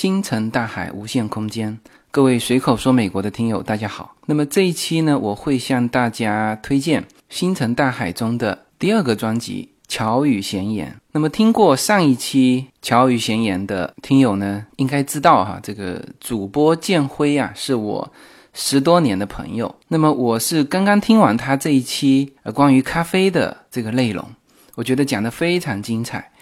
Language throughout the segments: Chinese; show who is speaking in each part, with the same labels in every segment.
Speaker 1: 星辰大海，无限空间。各位随口说美国的听友，大家好。那么这一期呢，我会向大家推荐《星辰大海》中的第二个专辑《巧语闲言》。那么听过上一期《巧语闲言》的听友呢，应该知道哈，这个主播建辉啊，是我十多年的朋友。那么我是刚刚听完他这一期呃关于咖啡的这个内容，我觉得讲的非常精彩。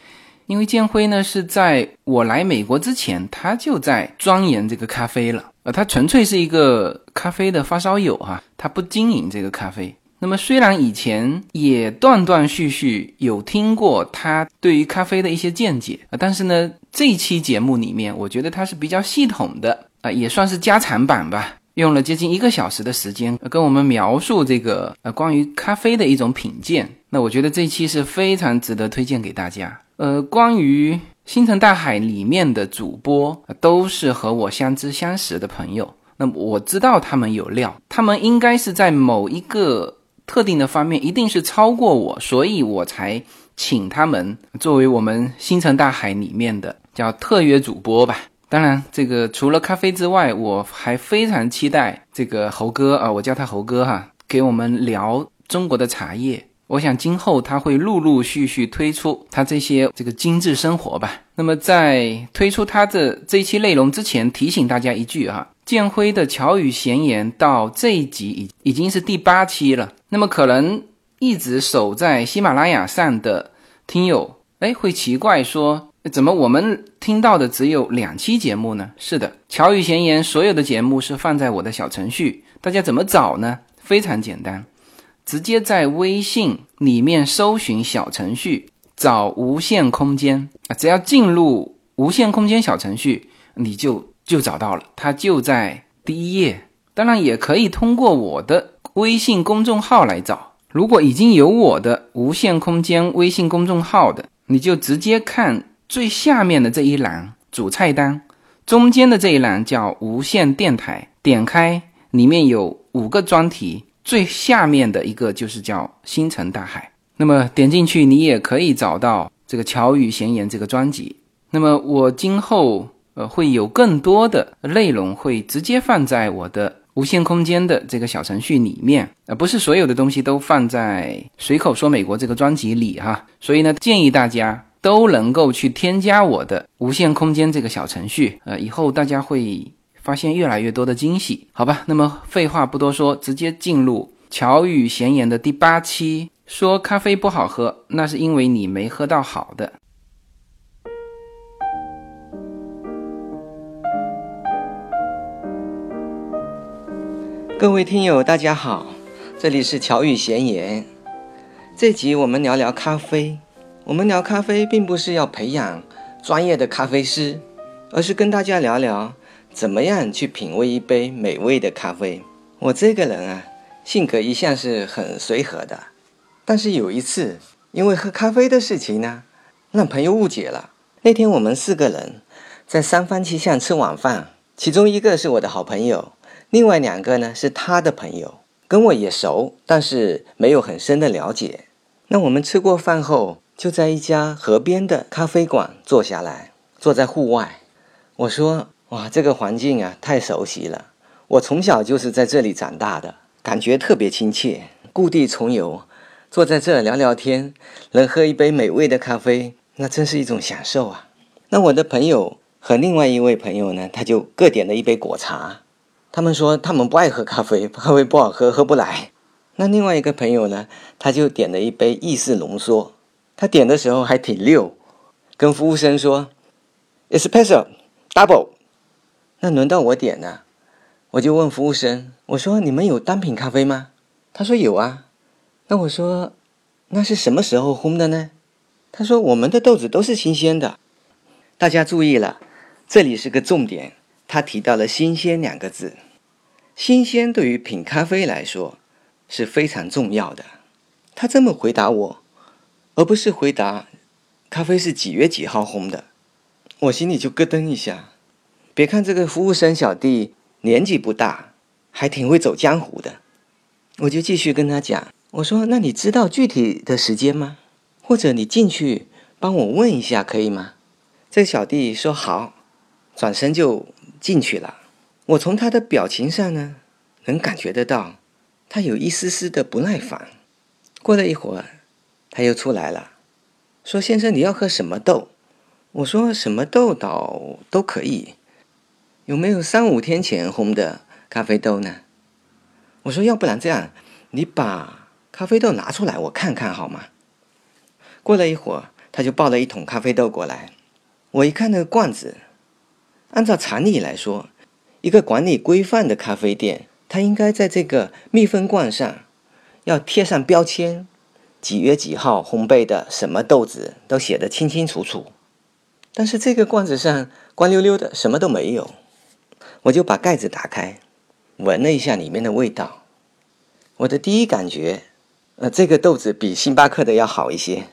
Speaker 1: 因为建辉呢是在我来美国之前，他就在钻研这个咖啡了。呃，他纯粹是一个咖啡的发烧友哈，他不经营这个咖啡。那么虽然以前也断断续续有听过他对于咖啡的一些见解啊，但是呢，这一期节目里面，我觉得他是比较系统的啊，也算是加长版吧，用了接近一个小时的时间跟我们描述这个呃关于咖啡的一种品鉴。那我觉得这期是非常值得推荐给大家。呃，关于星辰大海里面的主播，都是和我相知相识的朋友。那么我知道他们有料，他们应该是在某一个特定的方面一定是超过我，所以我才请他们作为我们星辰大海里面的叫特约主播吧。当然，这个除了咖啡之外，我还非常期待这个猴哥啊，我叫他猴哥哈，给我们聊中国的茶叶。我想今后他会陆陆续续推出他这些这个精致生活吧。那么在推出他的这一期内容之前，提醒大家一句哈，建辉的巧语闲言到这一集已已经是第八期了。那么可能一直守在喜马拉雅上的听友，哎，会奇怪说，怎么我们听到的只有两期节目呢？是的，巧语闲言所有的节目是放在我的小程序，大家怎么找呢？非常简单。直接在微信里面搜寻小程序，找无限空间啊！只要进入无限空间小程序，你就就找到了，它就在第一页。当然也可以通过我的微信公众号来找。如果已经有我的无限空间微信公众号的，你就直接看最下面的这一栏主菜单，中间的这一栏叫无线电台，点开里面有五个专题。最下面的一个就是叫星辰大海，那么点进去，你也可以找到这个巧语闲言这个专辑。那么我今后呃会有更多的内容会直接放在我的无限空间的这个小程序里面，呃不是所有的东西都放在随口说美国这个专辑里哈。所以呢，建议大家都能够去添加我的无限空间这个小程序，呃以后大家会。发现越来越多的惊喜，好吧，那么废话不多说，直接进入巧语闲言的第八期。说咖啡不好喝，那是因为你没喝到好的。
Speaker 2: 各位听友，大家好，这里是巧语闲言。这集我们聊聊咖啡。我们聊咖啡，并不是要培养专业的咖啡师，而是跟大家聊聊。怎么样去品味一杯美味的咖啡？我这个人啊，性格一向是很随和的。但是有一次，因为喝咖啡的事情呢，让朋友误解了。那天我们四个人在三坊七巷吃晚饭，其中一个是我的好朋友，另外两个呢是他的朋友，跟我也熟，但是没有很深的了解。那我们吃过饭后，就在一家河边的咖啡馆坐下来，坐在户外。我说。哇，这个环境啊，太熟悉了！我从小就是在这里长大的，感觉特别亲切。故地重游，坐在这聊聊天，能喝一杯美味的咖啡，那真是一种享受啊！那我的朋友和另外一位朋友呢，他就各点了一杯果茶。他们说他们不爱喝咖啡，咖啡不好喝，喝不来。那另外一个朋友呢，他就点了一杯意式浓缩。他点的时候还挺溜，跟服务生说：“Espresso double。”那轮到我点了，我就问服务生：“我说你们有单品咖啡吗？”他说有啊。那我说：“那是什么时候烘的呢？”他说：“我们的豆子都是新鲜的。”大家注意了，这里是个重点，他提到了“新鲜”两个字。新鲜对于品咖啡来说是非常重要的。他这么回答我，而不是回答咖啡是几月几号烘的，我心里就咯噔一下。别看这个服务生小弟年纪不大，还挺会走江湖的。我就继续跟他讲，我说：“那你知道具体的时间吗？或者你进去帮我问一下可以吗？”这小弟说：“好。”转身就进去了。我从他的表情上呢，能感觉得到，他有一丝丝的不耐烦。过了一会儿，他又出来了，说：“先生，你要喝什么豆？”我说：“什么豆倒都可以。有没有三五天前烘的咖啡豆呢？”我说：“要不然这样，你把咖啡豆拿出来，我看看好吗？”过了一会儿，他就抱了一桶咖啡豆过来。我一看那个罐子，按照常理来说，一个管理规范的咖啡店，它应该在这个密封罐上要贴上标签，几月几号烘焙的什么豆子都写得清清楚楚。但是这个罐子上光溜溜的，什么都没有。我就把盖子打开，闻了一下里面的味道。我的第一感觉，呃，这个豆子比星巴克的要好一些。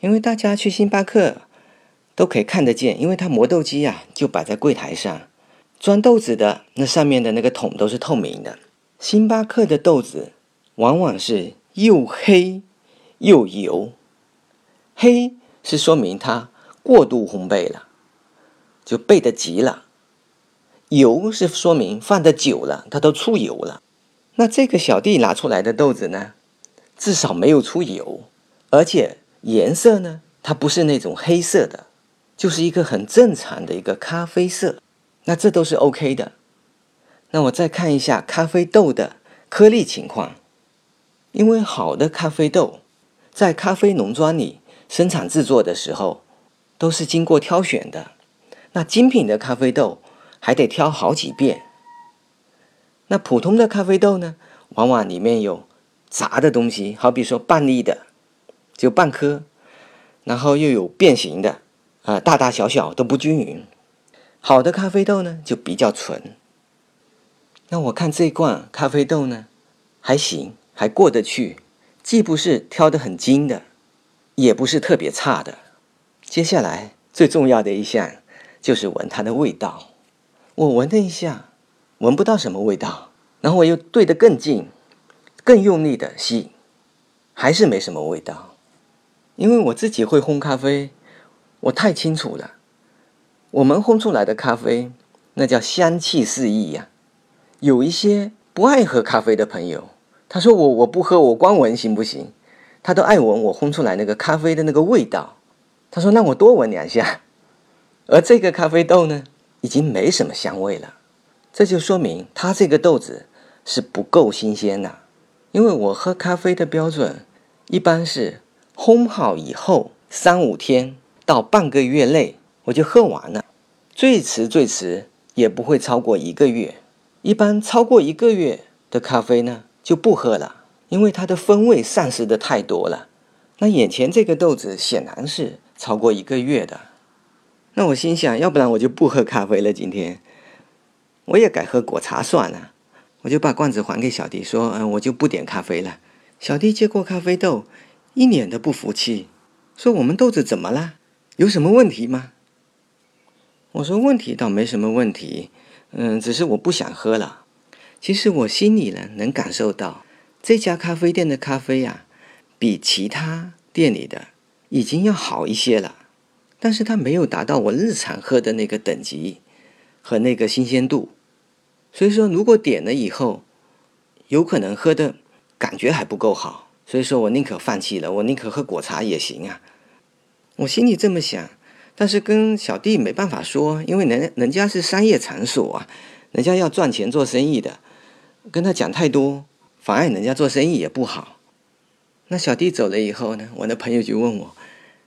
Speaker 2: 因为大家去星巴克都可以看得见，因为它磨豆机呀就摆在柜台上，装豆子的那上面的那个桶都是透明的。星巴克的豆子往往是又黑又油，黑是说明它过度烘焙了，就焙的急了；油是说明放的久了，它都出油了。那这个小弟拿出来的豆子呢，至少没有出油，而且。颜色呢？它不是那种黑色的，就是一个很正常的一个咖啡色。那这都是 OK 的。那我再看一下咖啡豆的颗粒情况，因为好的咖啡豆在咖啡农庄里生产制作的时候都是经过挑选的。那精品的咖啡豆还得挑好几遍。那普通的咖啡豆呢，往往里面有杂的东西，好比说半粒的。就半颗，然后又有变形的，啊，大大小小都不均匀。好的咖啡豆呢就比较纯。那我看这罐咖啡豆呢，还行，还过得去，既不是挑的很精的，也不是特别差的。接下来最重要的一项就是闻它的味道。我闻了一下，闻不到什么味道，然后我又对得更近，更用力的吸，还是没什么味道。因为我自己会烘咖啡，我太清楚了。我们烘出来的咖啡，那叫香气四溢呀。有一些不爱喝咖啡的朋友，他说我我不喝，我光闻行不行？他都爱闻我烘出来那个咖啡的那个味道。他说那我多闻两下。而这个咖啡豆呢，已经没什么香味了。这就说明它这个豆子是不够新鲜的。因为我喝咖啡的标准一般是。烘好以后，三五天到半个月内我就喝完了，最迟最迟也不会超过一个月。一般超过一个月的咖啡呢就不喝了，因为它的风味丧失的太多了。那眼前这个豆子显然是超过一个月的，那我心想，要不然我就不喝咖啡了，今天我也改喝果茶算了。我就把罐子还给小弟，说：“嗯，我就不点咖啡了。”小弟接过咖啡豆。一脸的不服气，说：“我们豆子怎么了？有什么问题吗？”我说：“问题倒没什么问题，嗯，只是我不想喝了。其实我心里呢能感受到，这家咖啡店的咖啡呀，比其他店里的已经要好一些了，但是它没有达到我日常喝的那个等级和那个新鲜度。所以说，如果点了以后，有可能喝的感觉还不够好。”所以说我宁可放弃了，我宁可喝果茶也行啊。我心里这么想，但是跟小弟没办法说，因为人人家是商业场所啊，人家要赚钱做生意的，跟他讲太多，妨碍人家做生意也不好。那小弟走了以后呢，我的朋友就问我，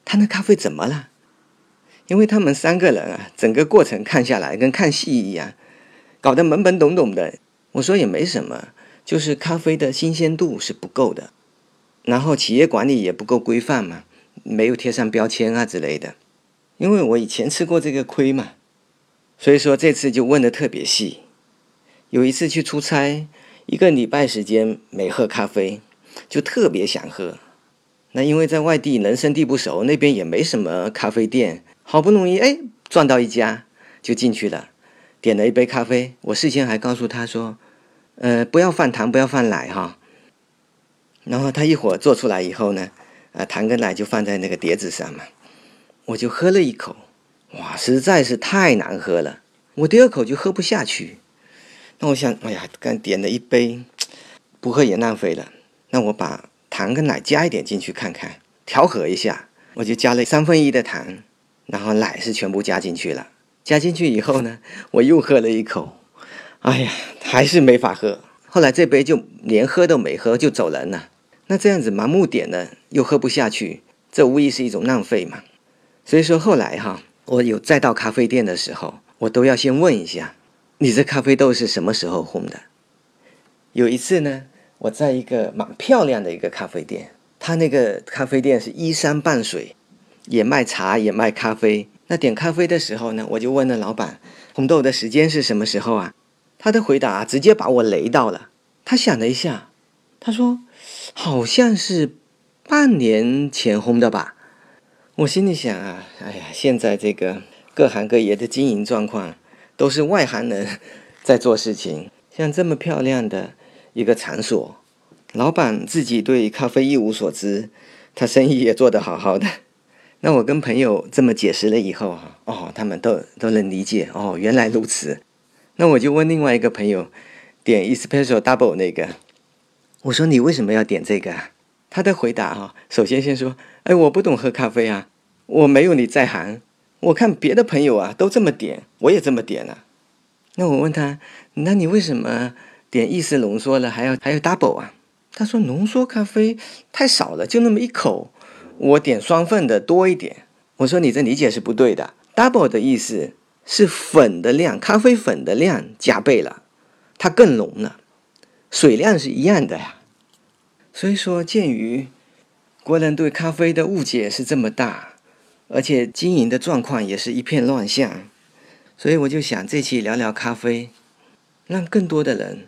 Speaker 2: 他那咖啡怎么了？因为他们三个人啊，整个过程看下来跟看戏一样，搞得懵懵懂懂的。我说也没什么，就是咖啡的新鲜度是不够的。然后企业管理也不够规范嘛，没有贴上标签啊之类的。因为我以前吃过这个亏嘛，所以说这次就问的特别细。有一次去出差，一个礼拜时间没喝咖啡，就特别想喝。那因为在外地人生地不熟，那边也没什么咖啡店，好不容易哎撞到一家，就进去了，点了一杯咖啡。我事先还告诉他说，呃，不要放糖，不要放奶哈。然后他一会儿做出来以后呢，呃，糖跟奶就放在那个碟子上嘛，我就喝了一口，哇，实在是太难喝了。我第二口就喝不下去。那我想，哎呀，刚点了一杯，不喝也浪费了。那我把糖跟奶加一点进去看看，调和一下。我就加了三分一的糖，然后奶是全部加进去了。加进去以后呢，我又喝了一口，哎呀，还是没法喝。后来这杯就连喝都没喝就走人了。那这样子盲目点呢又喝不下去，这无疑是一种浪费嘛。所以说后来哈，我有再到咖啡店的时候，我都要先问一下，你这咖啡豆是什么时候烘的？有一次呢，我在一个蛮漂亮的一个咖啡店，他那个咖啡店是依山傍水，也卖茶也卖咖啡。那点咖啡的时候呢，我就问了老板，烘豆的时间是什么时候啊？他的回答直接把我雷到了。他想了一下，他说：“好像是半年前烘的吧。”我心里想啊，哎呀，现在这个各行各业的经营状况都是外行人在做事情。像这么漂亮的一个场所，老板自己对咖啡一无所知，他生意也做得好好的。那我跟朋友这么解释了以后，哈，哦，他们都都能理解，哦，原来如此。那我就问另外一个朋友，点 espresso double 那个，我说你为什么要点这个？他的回答哈，首先先说，哎，我不懂喝咖啡啊，我没有你在行。我看别的朋友啊都这么点，我也这么点了。那我问他，那你为什么点意式浓缩了还要还要 double 啊？他说浓缩咖啡太少了，就那么一口，我点双份的多一点。我说你这理解是不对的，double 的意思。是粉的量，咖啡粉的量加倍了，它更浓了，水量是一样的呀。所以说，鉴于国人对咖啡的误解是这么大，而且经营的状况也是一片乱象，所以我就想这期聊聊咖啡，让更多的人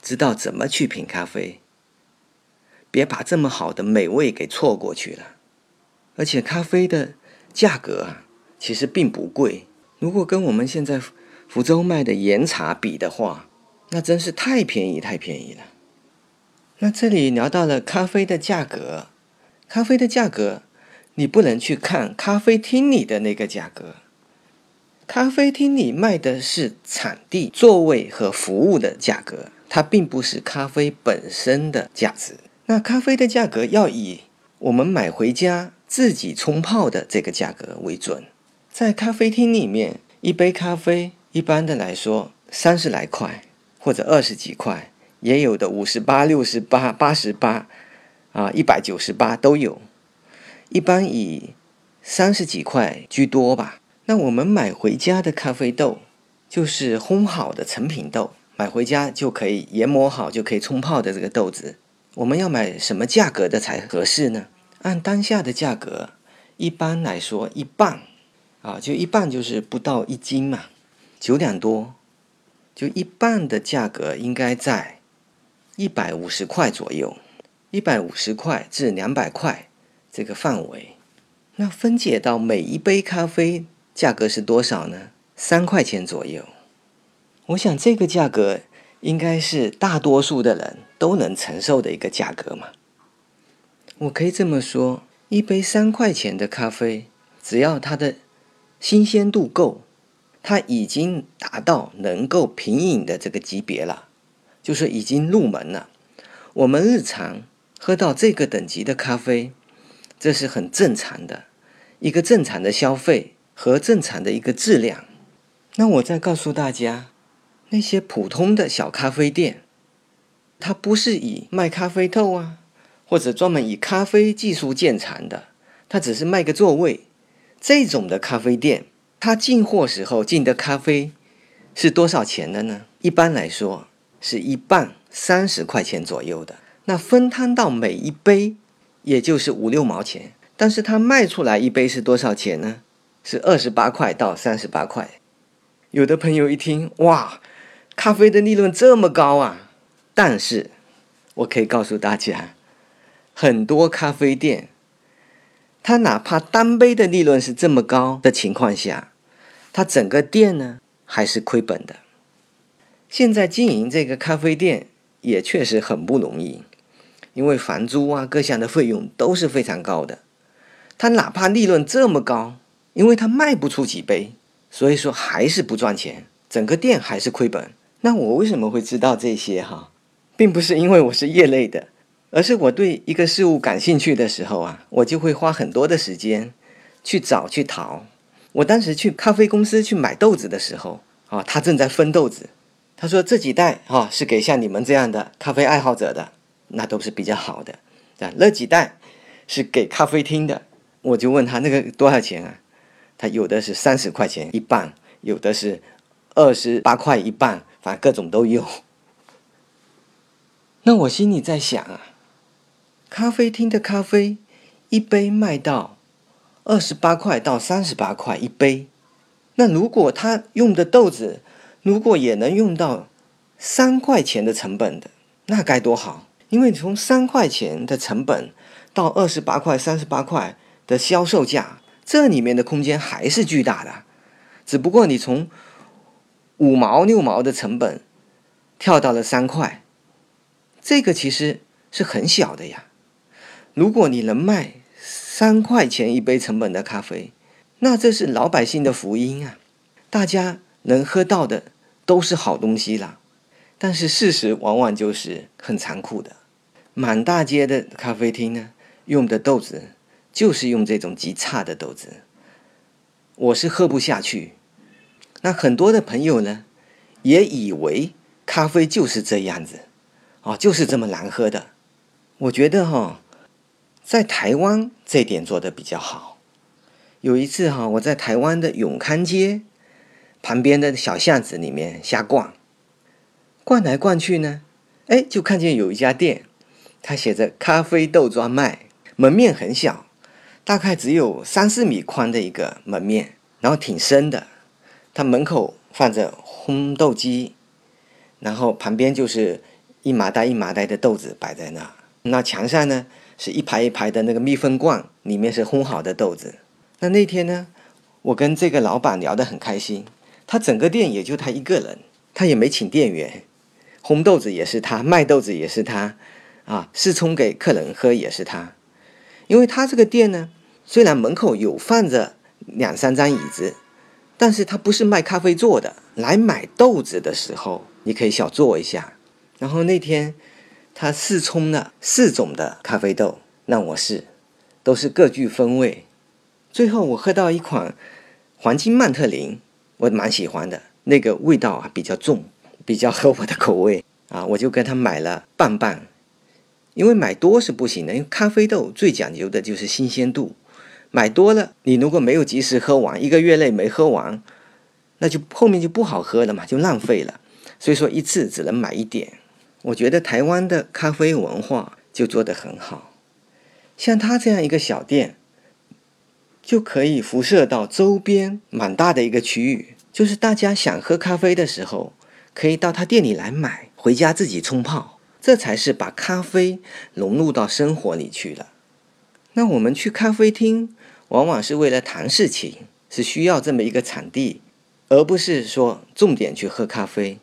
Speaker 2: 知道怎么去品咖啡，别把这么好的美味给错过去了。而且咖啡的价格啊，其实并不贵。如果跟我们现在福州卖的岩茶比的话，那真是太便宜太便宜了。那这里聊到了咖啡的价格，咖啡的价格你不能去看咖啡厅里的那个价格，咖啡厅里卖的是场地、座位和服务的价格，它并不是咖啡本身的价值。那咖啡的价格要以我们买回家自己冲泡的这个价格为准。在咖啡厅里面，一杯咖啡一般的来说三十来块，或者二十几块，也有的五十八、六十八、八十八，啊，一百九十八都有。一般以三十几块居多吧。那我们买回家的咖啡豆，就是烘好的成品豆，买回家就可以研磨好就可以冲泡的这个豆子。我们要买什么价格的才合适呢？按当下的价格，一般来说一磅。啊，就一半就是不到一斤嘛，九两多，就一半的价格应该在一百五十块左右，一百五十块至两百块这个范围。那分解到每一杯咖啡价格是多少呢？三块钱左右。我想这个价格应该是大多数的人都能承受的一个价格嘛。我可以这么说，一杯三块钱的咖啡，只要它的新鲜度够，它已经达到能够品饮的这个级别了，就是已经入门了。我们日常喝到这个等级的咖啡，这是很正常的，一个正常的消费和正常的一个质量。那我再告诉大家，那些普通的小咖啡店，它不是以卖咖啡豆啊，或者专门以咖啡技术见长的，它只是卖个座位。这种的咖啡店，它进货时候进的咖啡是多少钱的呢？一般来说是一半三十块钱左右的。那分摊到每一杯，也就是五六毛钱。但是它卖出来一杯是多少钱呢？是二十八块到三十八块。有的朋友一听，哇，咖啡的利润这么高啊！但是我可以告诉大家，很多咖啡店。他哪怕单杯的利润是这么高的情况下，他整个店呢还是亏本的。现在经营这个咖啡店也确实很不容易，因为房租啊各项的费用都是非常高的。他哪怕利润这么高，因为他卖不出几杯，所以说还是不赚钱。整个店还是亏本。那我为什么会知道这些哈？并不是因为我是业内的，而是我对一个事物感兴趣的时候啊，我就会花很多的时间去找去淘。我当时去咖啡公司去买豆子的时候啊，他正在分豆子，他说这几袋啊是给像你们这样的咖啡爱好者的，那都是比较好的。啊，那几袋是给咖啡厅的。我就问他那个多少钱啊？他有的是三十块钱一半，有的是二十八块一半。反正各种都有。那我心里在想啊，咖啡厅的咖啡一杯卖到二十八块到三十八块一杯，那如果他用的豆子如果也能用到三块钱的成本的，那该多好！因为从三块钱的成本到二十八块、三十八块的销售价，这里面的空间还是巨大的，只不过你从。五毛六毛的成本，跳到了三块，这个其实是很小的呀。如果你能卖三块钱一杯成本的咖啡，那这是老百姓的福音啊！大家能喝到的都是好东西啦。但是事实往往就是很残酷的，满大街的咖啡厅呢，用的豆子就是用这种极差的豆子，我是喝不下去。那很多的朋友呢，也以为咖啡就是这样子，哦，就是这么难喝的。我觉得哈，在台湾这点做的比较好。有一次哈，我在台湾的永康街旁边的小巷子里面瞎逛，逛来逛去呢，哎，就看见有一家店，它写着“咖啡豆专卖”，门面很小，大概只有三四米宽的一个门面，然后挺深的。它门口放着烘豆机，然后旁边就是一麻袋一麻袋的豆子摆在那。那墙上呢是一排一排的那个密封罐，里面是烘好的豆子。那那天呢，我跟这个老板聊得很开心。他整个店也就他一个人，他也没请店员，烘豆子也是他，卖豆子也是他，啊，试冲给客人喝也是他。因为他这个店呢，虽然门口有放着两三张椅子。但是他不是卖咖啡座的，来买豆子的时候，你可以小坐一下。然后那天他试冲了四种的咖啡豆，让我试，都是各具风味。最后我喝到一款黄金曼特林，我蛮喜欢的，那个味道啊比较重，比较合我的口味啊，我就跟他买了半半，因为买多是不行的，因为咖啡豆最讲究的就是新鲜度。买多了，你如果没有及时喝完，一个月内没喝完，那就后面就不好喝了嘛，就浪费了。所以说一次只能买一点。我觉得台湾的咖啡文化就做得很好，像他这样一个小店，就可以辐射到周边蛮大的一个区域，就是大家想喝咖啡的时候，可以到他店里来买，回家自己冲泡，这才是把咖啡融入到生活里去了。那我们去咖啡厅。往往是为了谈事情，是需要这么一个场地，而不是说重点去喝咖啡。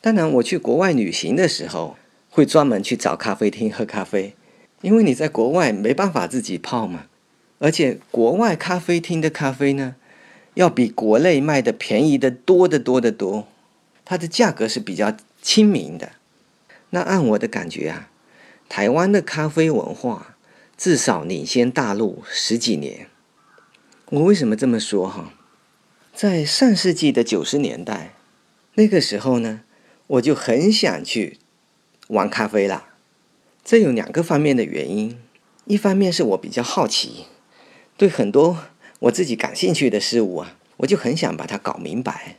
Speaker 2: 当然，我去国外旅行的时候，会专门去找咖啡厅喝咖啡，因为你在国外没办法自己泡嘛。而且，国外咖啡厅的咖啡呢，要比国内卖的便宜的多得多得多，它的价格是比较亲民的。那按我的感觉啊，台湾的咖啡文化。至少领先大陆十几年。我为什么这么说哈？在上世纪的九十年代，那个时候呢，我就很想去玩咖啡啦。这有两个方面的原因：一方面是我比较好奇，对很多我自己感兴趣的事物啊，我就很想把它搞明白。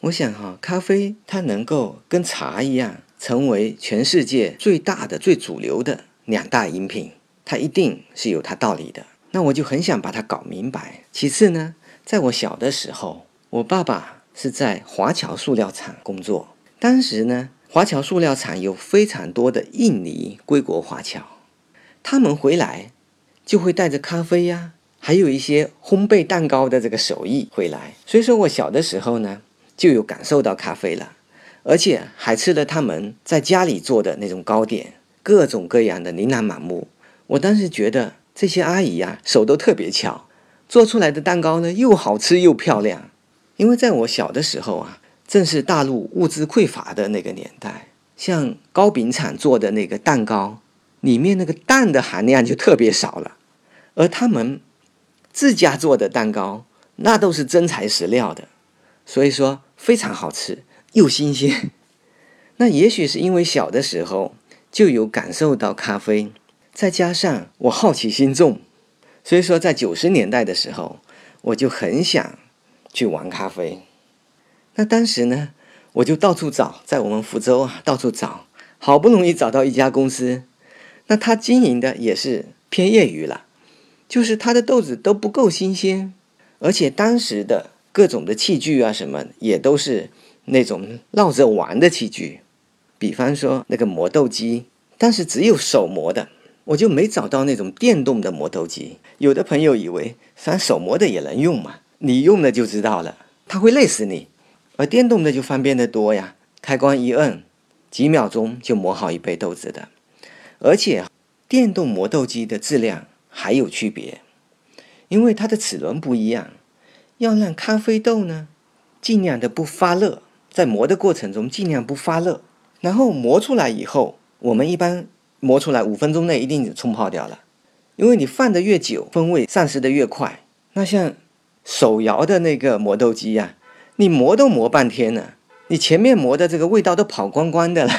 Speaker 2: 我想哈，咖啡它能够跟茶一样，成为全世界最大的、最主流的两大饮品。它一定是有它道理的，那我就很想把它搞明白。其次呢，在我小的时候，我爸爸是在华侨塑料厂工作，当时呢，华侨塑料厂有非常多的印尼归国华侨，他们回来就会带着咖啡呀，还有一些烘焙蛋糕的这个手艺回来，所以说我小的时候呢，就有感受到咖啡了，而且还吃了他们在家里做的那种糕点，各种各样的琳琅满目。我当时觉得这些阿姨呀手都特别巧，做出来的蛋糕呢又好吃又漂亮。因为在我小的时候啊，正是大陆物资匮乏的那个年代，像糕饼厂做的那个蛋糕，里面那个蛋的含量就特别少了，而他们自家做的蛋糕，那都是真材实料的，所以说非常好吃又新鲜。那也许是因为小的时候就有感受到咖啡，再加上我好奇心重，所以说在九十年代的时候，我就很想去玩咖啡。那当时呢，我就到处找，在我们福州啊到处找，好不容易找到一家公司，那他经营的也是偏业余了，就是他的豆子都不够新鲜，而且当时的各种的器具啊什么也都是那种闹着玩的器具。比方说那个磨豆机，当时只有手磨的，我就没找到那种电动的磨豆机。有的朋友以为，反手磨的也能用嘛，你用了就知道了，它会累死你。而电动的就方便的多呀，开关一摁，几秒钟就磨好一杯豆子的。而且电动磨豆机的质量还有区别，因为它的齿轮不一样，要让咖啡豆呢尽量的不发热，在磨的过程中尽量不发热。然后磨出来以后，我们一般磨出来五分钟内一定冲泡掉了，因为你放的越久，风味丧失的越快。那像手摇的那个磨豆机呀，你磨都磨半天了，你前面磨的这个味道都跑光光的了。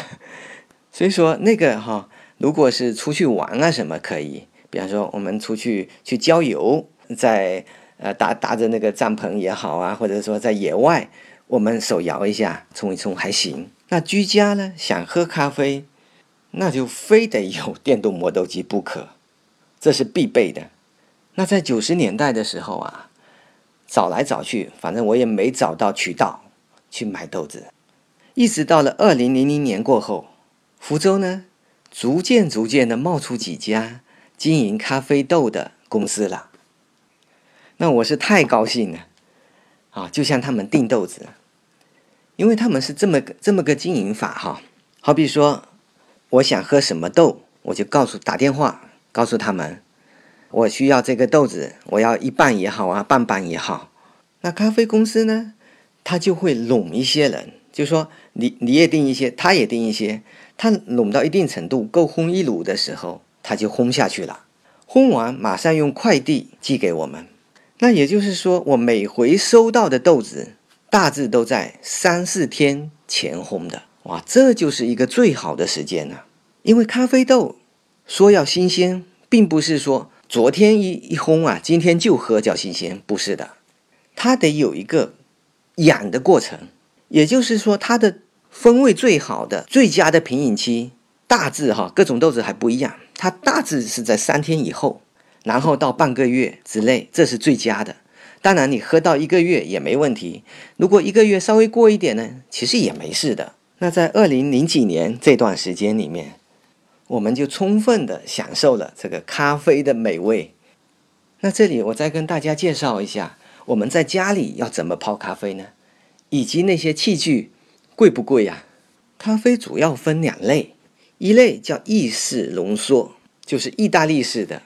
Speaker 2: 所以说那个哈，如果是出去玩啊什么可以，比方说我们出去去郊游，在呃搭搭着那个帐篷也好啊，或者说在野外，我们手摇一下冲一冲还行。那居家呢？想喝咖啡，那就非得有电动磨豆机不可，这是必备的。那在九十年代的时候啊，找来找去，反正我也没找到渠道去买豆子。一直到了二零零零年过后，福州呢，逐渐逐渐的冒出几家经营咖啡豆的公司了。那我是太高兴了，啊，就向他们订豆子。因为他们是这么个这么个经营法哈，好比说，我想喝什么豆，我就告诉打电话告诉他们，我需要这个豆子，我要一半也好啊，半半也好。那咖啡公司呢，他就会拢一些人，就说你你也订一些，他也订一些，他拢到一定程度够烘一炉的时候，他就烘下去了，烘完马上用快递寄给我们。那也就是说，我每回收到的豆子。大致都在三四天前烘的，哇，这就是一个最好的时间了。因为咖啡豆说要新鲜，并不是说昨天一一烘啊，今天就喝叫新鲜，不是的，它得有一个养的过程。也就是说，它的风味最好的、最佳的品饮期，大致哈，各种豆子还不一样，它大致是在三天以后，然后到半个月之内，这是最佳的。当然，你喝到一个月也没问题。如果一个月稍微过一点呢，其实也没事的。那在二零零几年这段时间里面，我们就充分的享受了这个咖啡的美味。那这里我再跟大家介绍一下，我们在家里要怎么泡咖啡呢？以及那些器具贵不贵呀？咖啡主要分两类，一类叫意式浓缩，就是意大利式的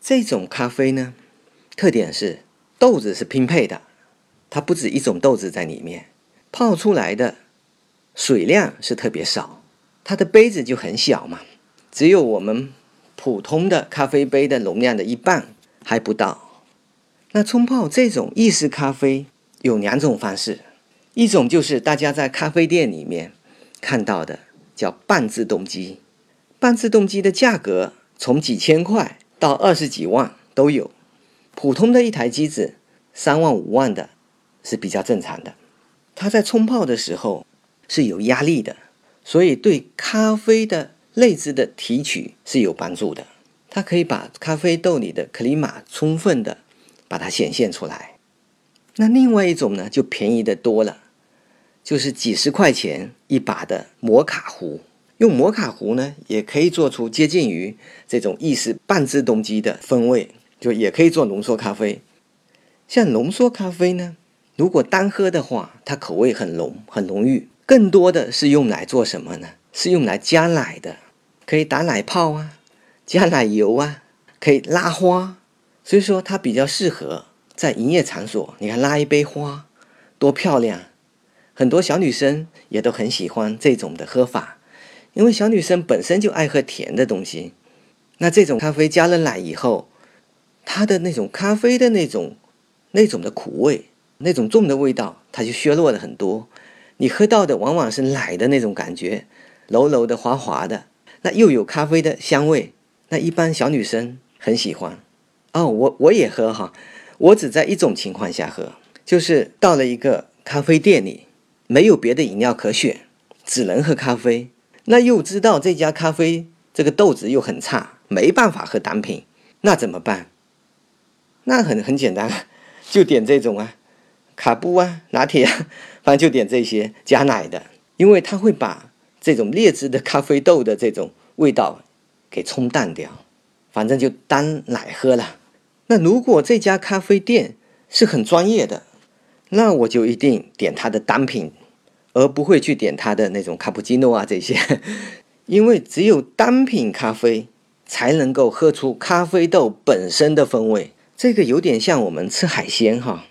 Speaker 2: 这种咖啡呢，特点是。豆子是拼配的，它不止一种豆子在里面，泡出来的水量是特别少，它的杯子就很小嘛，只有我们普通的咖啡杯的容量的一半还不到。那冲泡这种意式咖啡有两种方式，一种就是大家在咖啡店里面看到的叫半自动机，半自动机的价格从几千块到二十几万都有。普通的一台机子，三万五万的，是比较正常的。它在冲泡的时候是有压力的，所以对咖啡的类质的提取是有帮助的。它可以把咖啡豆里的克里马充分的把它显现出来。那另外一种呢，就便宜的多了，就是几十块钱一把的摩卡壶。用摩卡壶呢，也可以做出接近于这种意式半自动机的风味。就也可以做浓缩咖啡，像浓缩咖啡呢，如果单喝的话，它口味很浓很浓郁。更多的是用来做什么呢？是用来加奶的，可以打奶泡啊，加奶油啊，可以拉花。所以说它比较适合在营业场所。你看拉一杯花，多漂亮，很多小女生也都很喜欢这种的喝法，因为小女生本身就爱喝甜的东西。那这种咖啡加了奶以后，它的那种咖啡的那种那种的苦味，那种重的味道，它就削弱了很多。你喝到的往往是奶的那种感觉，柔柔的、滑滑的，那又有咖啡的香味。那一般小女生很喜欢。哦，我我也喝哈，我只在一种情况下喝，就是到了一个咖啡店里，没有别的饮料可选，只能喝咖啡。那又知道这家咖啡这个豆子又很差，没办法喝单品，那怎么办？那很很简单，就点这种啊，卡布啊，拿铁啊，反正就点这些加奶的，因为它会把这种劣质的咖啡豆的这种味道给冲淡掉，反正就当奶喝了。那如果这家咖啡店是很专业的，那我就一定点它的单品，而不会去点它的那种卡布奇诺啊这些，因为只有单品咖啡才能够喝出咖啡豆本身的风味。这个有点像我们吃海鲜哈，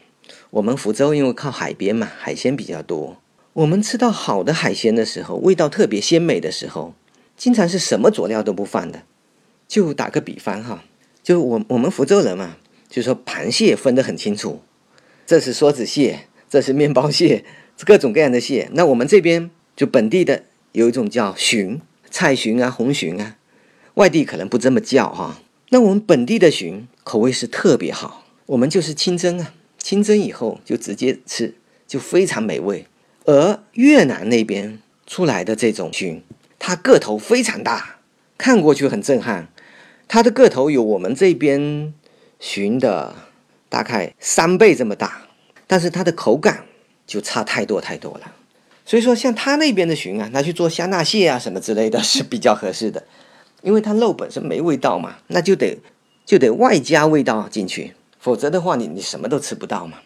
Speaker 2: 我们福州因为靠海边嘛，海鲜比较多。我们吃到好的海鲜的时候，味道特别鲜美的时候，经常是什么佐料都不放的。就打个比方哈。就我我们福州人嘛，就说螃蟹分得很清楚，这是梭子蟹，这是面包蟹，各种各样的蟹。那我们这边就本地的有一种叫鲟，菜鲟啊，红鲟啊，外地可能不这么叫哈。那我们本地的鲟口味是特别好，我们就是清蒸啊，清蒸以后就直接吃，就非常美味。而越南那边出来的这种鲟，它个头非常大，看过去很震撼。它的个头有我们这边鲟的大概三倍这么大，但是它的口感就差太多太多了。所以说，像它那边的鲟啊，拿去做香辣蟹啊什么之类的是比较合适的，因为它肉本身没味道嘛，那就得就得外加味道进去，否则的话你你什么都吃不到嘛。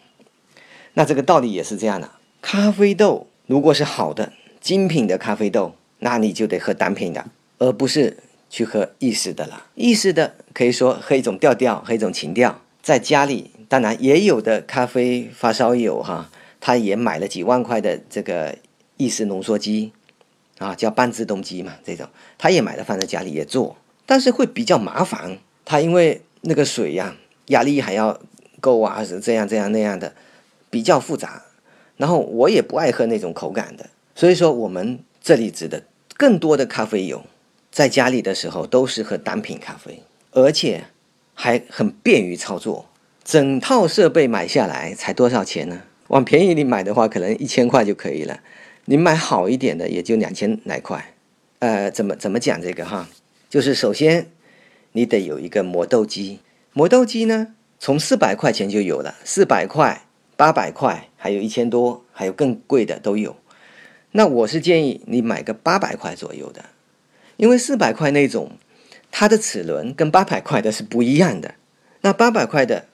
Speaker 2: 那这个道理也是这样的，咖啡豆如果是好的精品的咖啡豆，那你就得喝单品的，而不是。去喝意式的了，意式的可以说喝一种调调，喝一种情调。在家里，当然也有的咖啡发烧友哈，他也买了几万块的这个意式浓缩机，啊，叫半自动机嘛，这种他也买了放在家里也做，但是会比较麻烦。他因为那个水呀，压力还要够啊，是这样这样那样的，比较复杂。然后我也不爱喝那种口感的，所以说我们这里指的更多的咖啡友。在家里的时候都是喝单品咖啡，而且还很便于操作。整套设备买下来才多少钱呢？往便宜里买的话，可能一千块就可以了。你买好一点的，也就两千来块。呃，怎么怎么讲这个哈？就是首先你得有一个磨豆机，磨豆机呢，从四百块钱就有了，四百块、八百块，还有一千多，还有更贵的都有。那我是建议你买个八百块左右的。因为四百块那种，它的齿轮跟八百块的是不一样的。那八百块的，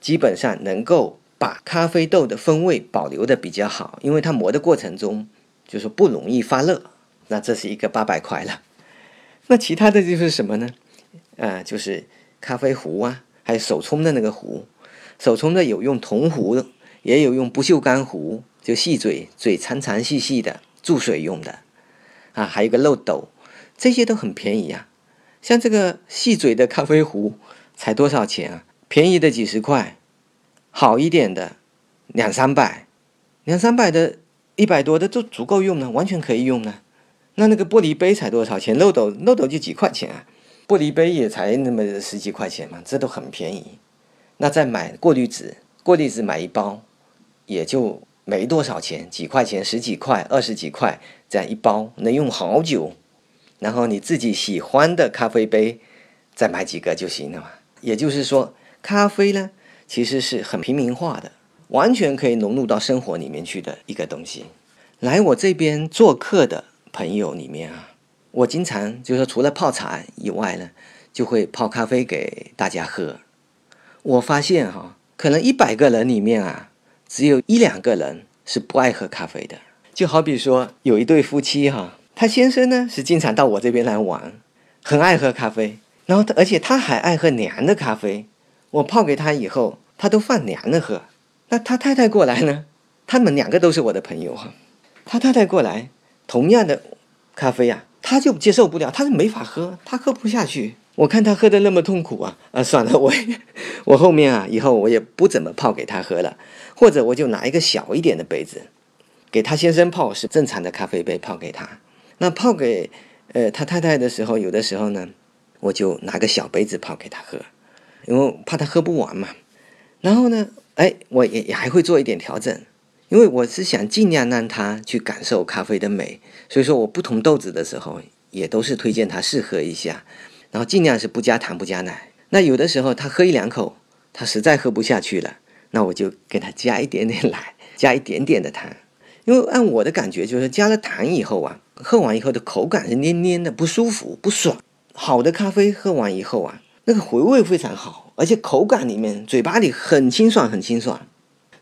Speaker 2: 基本上能够把咖啡豆的风味保留的比较好，因为它磨的过程中就是不容易发热。那这是一个八百块了。那其他的就是什么呢？啊，就是咖啡壶啊，还有手冲的那个壶。手冲的有用铜壶，也有用不锈钢壶，就细嘴，嘴长长细细的，注水用的。啊，还有个漏斗。这些都很便宜啊，像这个细嘴的咖啡壶才多少钱啊？便宜的几十块，好一点的两三百，两三百的一百多的都足够用了，完全可以用了。那那个玻璃杯才多少钱？漏斗漏斗就几块钱啊，玻璃杯也才那么十几块钱嘛，这都很便宜。那再买过滤纸，过滤纸买一包也就没多少钱，几块钱，十几块，二十几块这样一包，能用好久。然后你自己喜欢的咖啡杯，再买几个就行了嘛。也就是说，咖啡呢，其实是很平民化的，完全可以融入到生活里面去的一个东西。来我这边做客的朋友里面啊，我经常就是，除了泡茶以外呢，就会泡咖啡给大家喝。我发现哈，可能一百个人里面啊，只有一两个人是不爱喝咖啡的。就好比说，有一对夫妻哈。他先生呢是经常到我这边来玩，很爱喝咖啡，然后而且他还爱喝凉的咖啡。我泡给他以后，他都放凉了喝。那他太太过来呢，他们两个都是我的朋友哈。他太太过来，同样的咖啡啊，他就接受不了，他是没法喝，他喝不下去。我看他喝的那么痛苦啊，啊，算了，我我后面啊，以后我也不怎么泡给他喝了，或者我就拿一个小一点的杯子，给他先生泡是正常的咖啡杯泡给他。那泡给呃他太太的时候，有的时候呢，我就拿个小杯子泡给他喝，因为怕他喝不完嘛。然后呢，哎，我也也还会做一点调整，因为我是想尽量让他去感受咖啡的美，所以说我不同豆子的时候，也都是推荐他试喝一下。然后尽量是不加糖不加奶。那有的时候他喝一两口，他实在喝不下去了，那我就给他加一点点奶，加一点点的糖。因为按我的感觉，就是加了糖以后啊，喝完以后的口感是黏黏的，不舒服不爽。好的咖啡喝完以后啊，那个回味非常好，而且口感里面嘴巴里很清爽很清爽。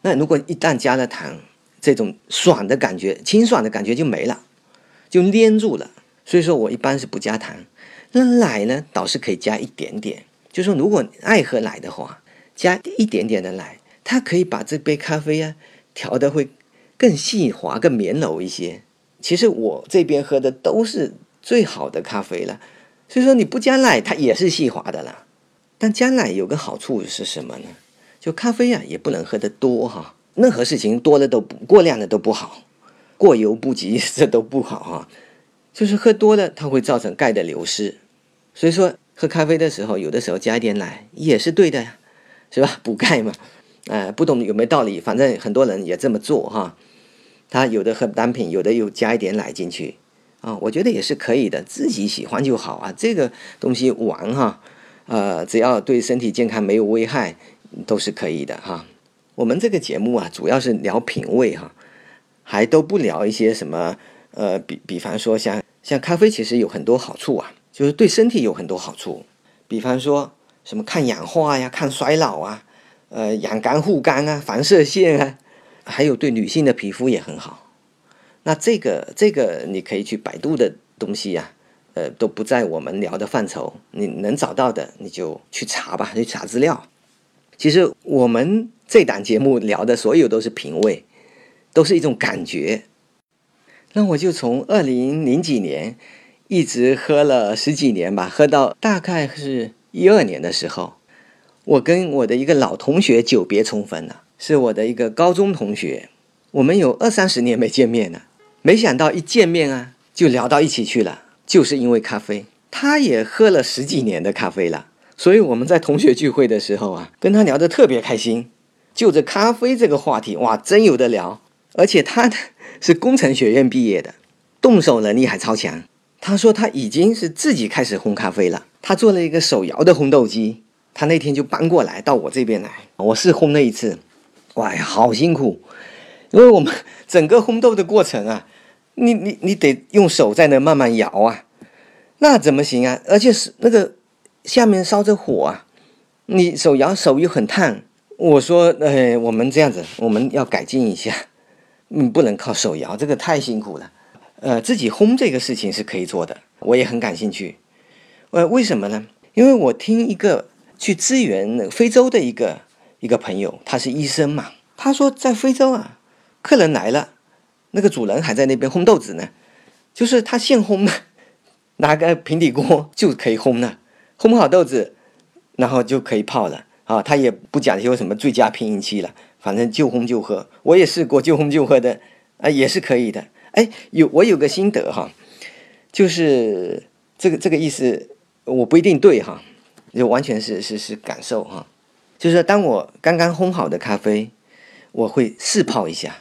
Speaker 2: 那如果一旦加了糖，这种爽的感觉、清爽的感觉就没了，就黏住了。所以说我一般是不加糖。那奶呢，倒是可以加一点点。就说如果爱喝奶的话，加一点点的奶，它可以把这杯咖啡啊调的会更细滑、更绵柔一些。其实我这边喝的都是最好的咖啡了，所以说你不加奶，它也是细滑的啦。但加奶有个好处是什么呢？就咖啡啊，也不能喝得多哈。任何事情多了都不过量的都不好，过犹不及，这都不好哈。就是喝多了，它会造成钙的流失。所以说，喝咖啡的时候，有的时候加一点奶也是对的呀，是吧？补钙嘛，哎，不懂有没有道理？反正很多人也这么做哈。他有的喝单品，有的又加一点奶进去啊，我觉得也是可以的，自己喜欢就好啊。这个东西玩哈，呃，只要对身体健康没有危害，都是可以的哈。我们这个节目啊，主要是聊品味哈，还都不聊一些什么呃，比比方说像像咖啡，其实有很多好处啊。就是对身体有很多好处，比方说什么抗氧化呀、抗衰老啊、呃养肝护肝啊、防射线啊，还有对女性的皮肤也很好。那这个这个你可以去百度的东西呀，呃都不在我们聊的范畴，你能找到的你就去查吧，去查资料。其实我们这档节目聊的所有都是品味，都是一种感觉。那我就从二零零几年。一直喝了十几年吧，喝到大概是一二年的时候，我跟我的一个老同学久别重逢了，是我的一个高中同学，我们有二三十年没见面了，没想到一见面啊就聊到一起去了，就是因为咖啡，他也喝了十几年的咖啡了，所以我们在同学聚会的时候啊，跟他聊得特别开心，就这咖啡这个话题，哇，真有的聊，而且他是工程学院毕业的，动手能力还超强。他说他已经是自己开始烘咖啡了。他做了一个手摇的烘豆机，他那天就搬过来到我这边来。我是烘了一次，哇呀，好辛苦，因为我们 整个烘豆的过程啊，你你你得用手在那慢慢摇啊，那怎么行啊？而且是那个下面烧着火啊，你手摇手又很烫。我说，呃，我们这样子，我们要改进一下，嗯，不能靠手摇，这个太辛苦了。呃，自己烘这个事情是可以做的，我也很感兴趣。呃，为什么呢？因为我听一个去支援非洲的一个一个朋友，他是医生嘛，他说在非洲啊，客人来了，那个主人还在那边烘豆子呢，就是他现烘的，拿个平底锅就可以烘了，烘好豆子，然后就可以泡了啊，他也不讲究什么最佳品饮期了，反正就烘就喝。我也试过就烘就喝的，啊，也是可以的。哎，有我有个心得哈，就是这个这个意思，我不一定对哈，就完全是是是感受哈。就是，当我刚刚烘好的咖啡，我会试泡一下。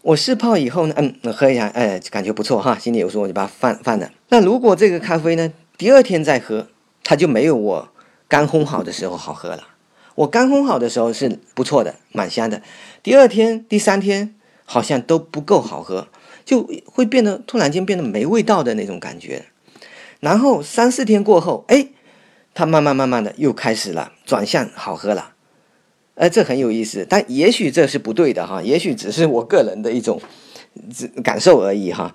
Speaker 2: 我试泡以后呢，嗯，喝一下，哎，感觉不错哈，心里有数，我就把它放放了。那如果这个咖啡呢，第二天再喝，它就没有我刚烘好的时候好喝了。我刚烘好的时候是不错的，蛮香的。第二天、第三天好像都不够好喝。就会变得突然间变得没味道的那种感觉，然后三四天过后，哎，它慢慢慢慢的又开始了转向好喝了，哎，这很有意思，但也许这是不对的哈，也许只是我个人的一种感受而已哈，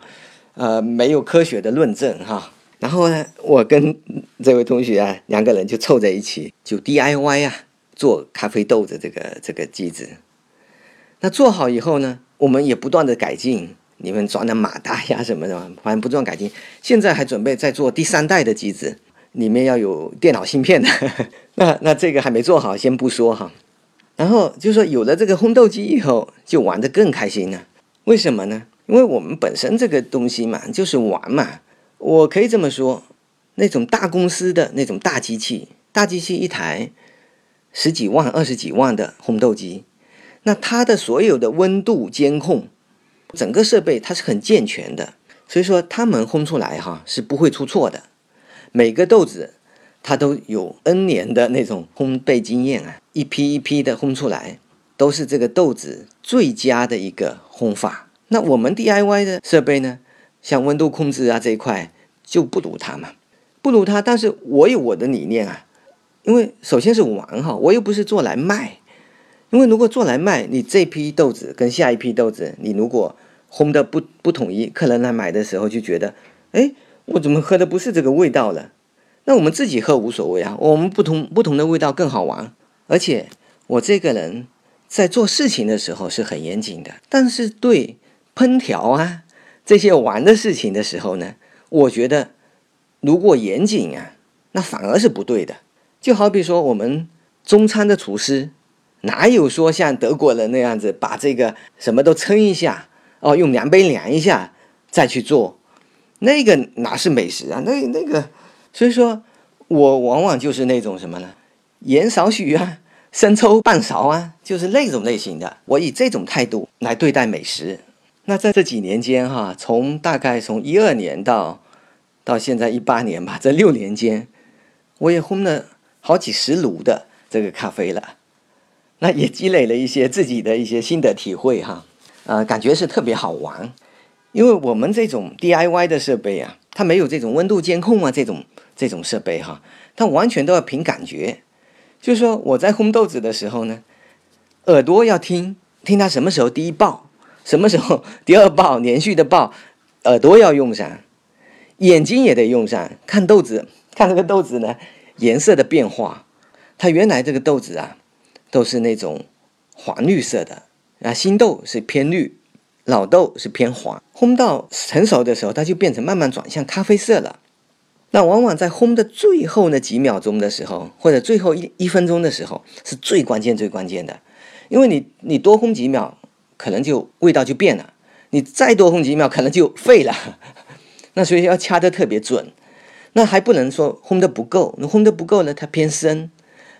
Speaker 2: 呃，没有科学的论证哈。然后呢，我跟这位同学啊，两个人就凑在一起，就 DIY 啊，做咖啡豆的这个这个机子。那做好以后呢，我们也不断的改进。你们装的马达呀什么的，反正不断改进。现在还准备再做第三代的机子，里面要有电脑芯片的。那那这个还没做好，先不说哈。然后就说有了这个烘豆机以后，就玩得更开心了。为什么呢？因为我们本身这个东西嘛，就是玩嘛。我可以这么说，那种大公司的那种大机器，大机器一台十几万、二十几万的烘豆机，那它的所有的温度监控，整个设备它是很健全的，所以说他们烘出来哈是不会出错的。每个豆子它都有 N 年的那种烘焙经验啊，一批一批的烘出来，都是这个豆子最佳的一个烘法。那我们 DIY 的设备呢，像温度控制啊这一块就不如它嘛，不如它。但是我有我的理念啊，因为首先是玩哈，我又不是做来卖。因为如果做来卖，你这批豆子跟下一批豆子，你如果烘的不不统一，客人来买的时候就觉得，哎，我怎么喝的不是这个味道了？那我们自己喝无所谓啊，我们不同不同的味道更好玩。而且我这个人在做事情的时候是很严谨的，但是对。烹调啊，这些玩的事情的时候呢，我觉得如果严谨啊，那反而是不对的。就好比说我们中餐的厨师，哪有说像德国人那样子把这个什么都称一下哦，用量杯量一下再去做，那个哪是美食啊？那那个，所以说我往往就是那种什么呢？盐少许啊，生抽半勺啊，就是那种类型的。我以这种态度来对待美食。那在这几年间，哈，从大概从一二年到到现在一八年吧，这六年间，我也烘了好几十炉的这个咖啡了，那也积累了一些自己的一些心得体会，哈，呃，感觉是特别好玩，因为我们这种 DIY 的设备啊，它没有这种温度监控啊，这种这种设备哈，它完全都要凭感觉，就是说我在烘豆子的时候呢，耳朵要听听它什么时候第一爆。什么时候第二爆连续的爆，耳朵要用上，眼睛也得用上，看豆子，看这个豆子呢颜色的变化。它原来这个豆子啊都是那种黄绿色的，啊新豆是偏绿，老豆是偏黄。烘到成熟的时候，它就变成慢慢转向咖啡色了。那往往在烘的最后那几秒钟的时候，或者最后一一分钟的时候，是最关键最关键的，因为你你多烘几秒。可能就味道就变了，你再多烘几秒，可能就废了。那所以要掐得特别准，那还不能说烘的不够，你烘的不够呢，它偏生，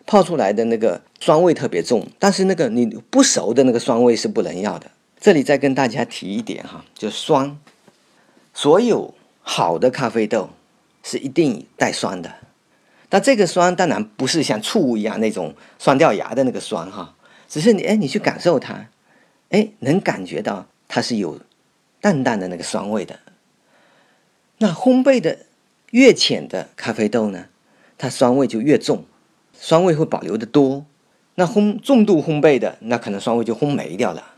Speaker 2: 泡出来的那个酸味特别重。但是那个你不熟的那个酸味是不能要的。这里再跟大家提一点哈，就酸，所有好的咖啡豆是一定带酸的，但这个酸当然不是像醋一样那种酸掉牙的那个酸哈，只是你哎，你去感受它。哎，能感觉到它是有淡淡的那个酸味的。那烘焙的越浅的咖啡豆呢，它酸味就越重，酸味会保留的多。那烘重度烘焙的，那可能酸味就烘没掉了。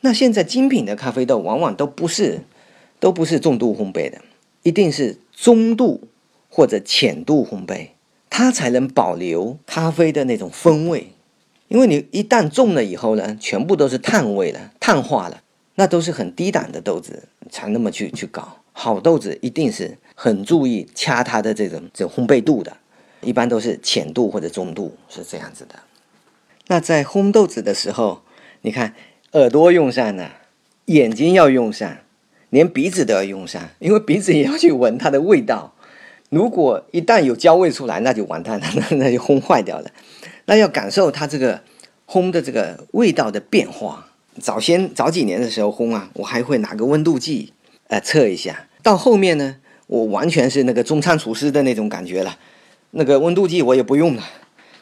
Speaker 2: 那现在精品的咖啡豆往往都不是，都不是重度烘焙的，一定是中度或者浅度烘焙，它才能保留咖啡的那种风味。因为你一旦重了以后呢，全部都是碳味了、碳化了，那都是很低档的豆子才那么去去搞。好豆子一定是很注意掐它的这种这烘焙度的，一般都是浅度或者中度是这样子的。那在烘豆子的时候，你看耳朵用上了，眼睛要用上，连鼻子都要用上，因为鼻子也要去闻它的味道。如果一旦有焦味出来，那就完蛋了，那那就烘坏掉了。那要感受它这个烘的这个味道的变化。早先早几年的时候烘啊，我还会拿个温度计，呃，测一下。到后面呢，我完全是那个中餐厨师的那种感觉了。那个温度计我也不用了，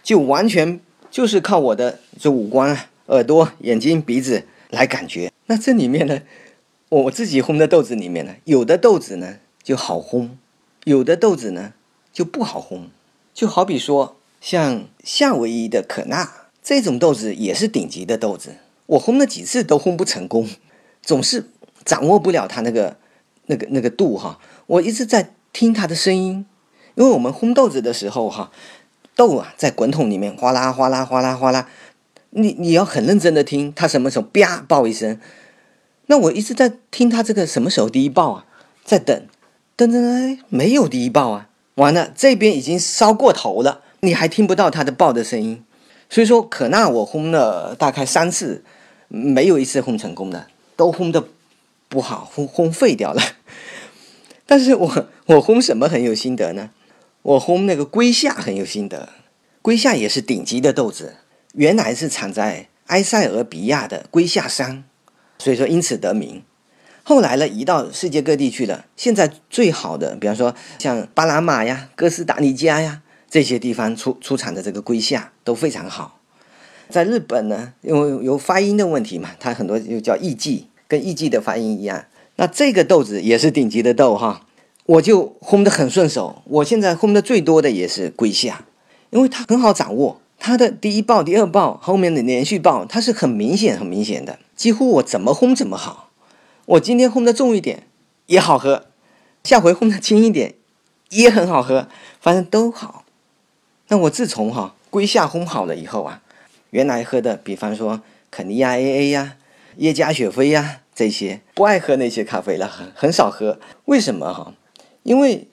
Speaker 2: 就完全就是靠我的这五官啊，耳朵、眼睛、鼻子来感觉。那这里面呢，我自己烘的豆子里面呢，有的豆子呢就好烘，有的豆子呢就不好烘。就好比说。像夏威夷的可纳这种豆子也是顶级的豆子，我烘了几次都烘不成功，总是掌握不了它那个那个那个度哈。我一直在听它的声音，因为我们烘豆子的时候哈，豆啊在滚筒里面哗啦哗啦哗啦哗啦，你你要很认真的听它什么时候啪爆一声，那我一直在听他这个什么时候第一爆啊，在等，等等等，没有第一爆啊，完了这边已经烧过头了，你还听不到它的爆的声音，所以说可纳我烘了大概三次，没有一次烘成功的，都烘的不好，烘烘废掉了。但是我我烘什么很有心得呢？我烘那个龟夏很有心得，龟夏也是顶级的豆子，原来是产在埃塞俄比亚的龟夏山，所以说因此得名。后来呢，移到世界各地去了。现在最好的，比方说像巴拿马呀、哥斯达黎加呀这些地方出出产的这个龟夏都非常好。在日本呢，因为有发音的问题嘛，它很多又叫艺伎，跟艺伎的发音一样。那这个豆子也是顶级的豆哈，我就烘得很顺手。我现在烘的最多的也是龟夏，因为它很好掌握，它的第一爆、第二爆，后面的连续爆，它是很明显、很明显的，几乎我怎么烘怎么好。我今天烘的重一点也好喝，下回烘的轻一点也很好喝，反正都好。那我自从哈龟夏烘好了以后啊，原来喝的，比方说肯尼亚 AA 呀、耶加雪菲呀。这些不爱喝那些咖啡了，很很少喝。为什么哈？因为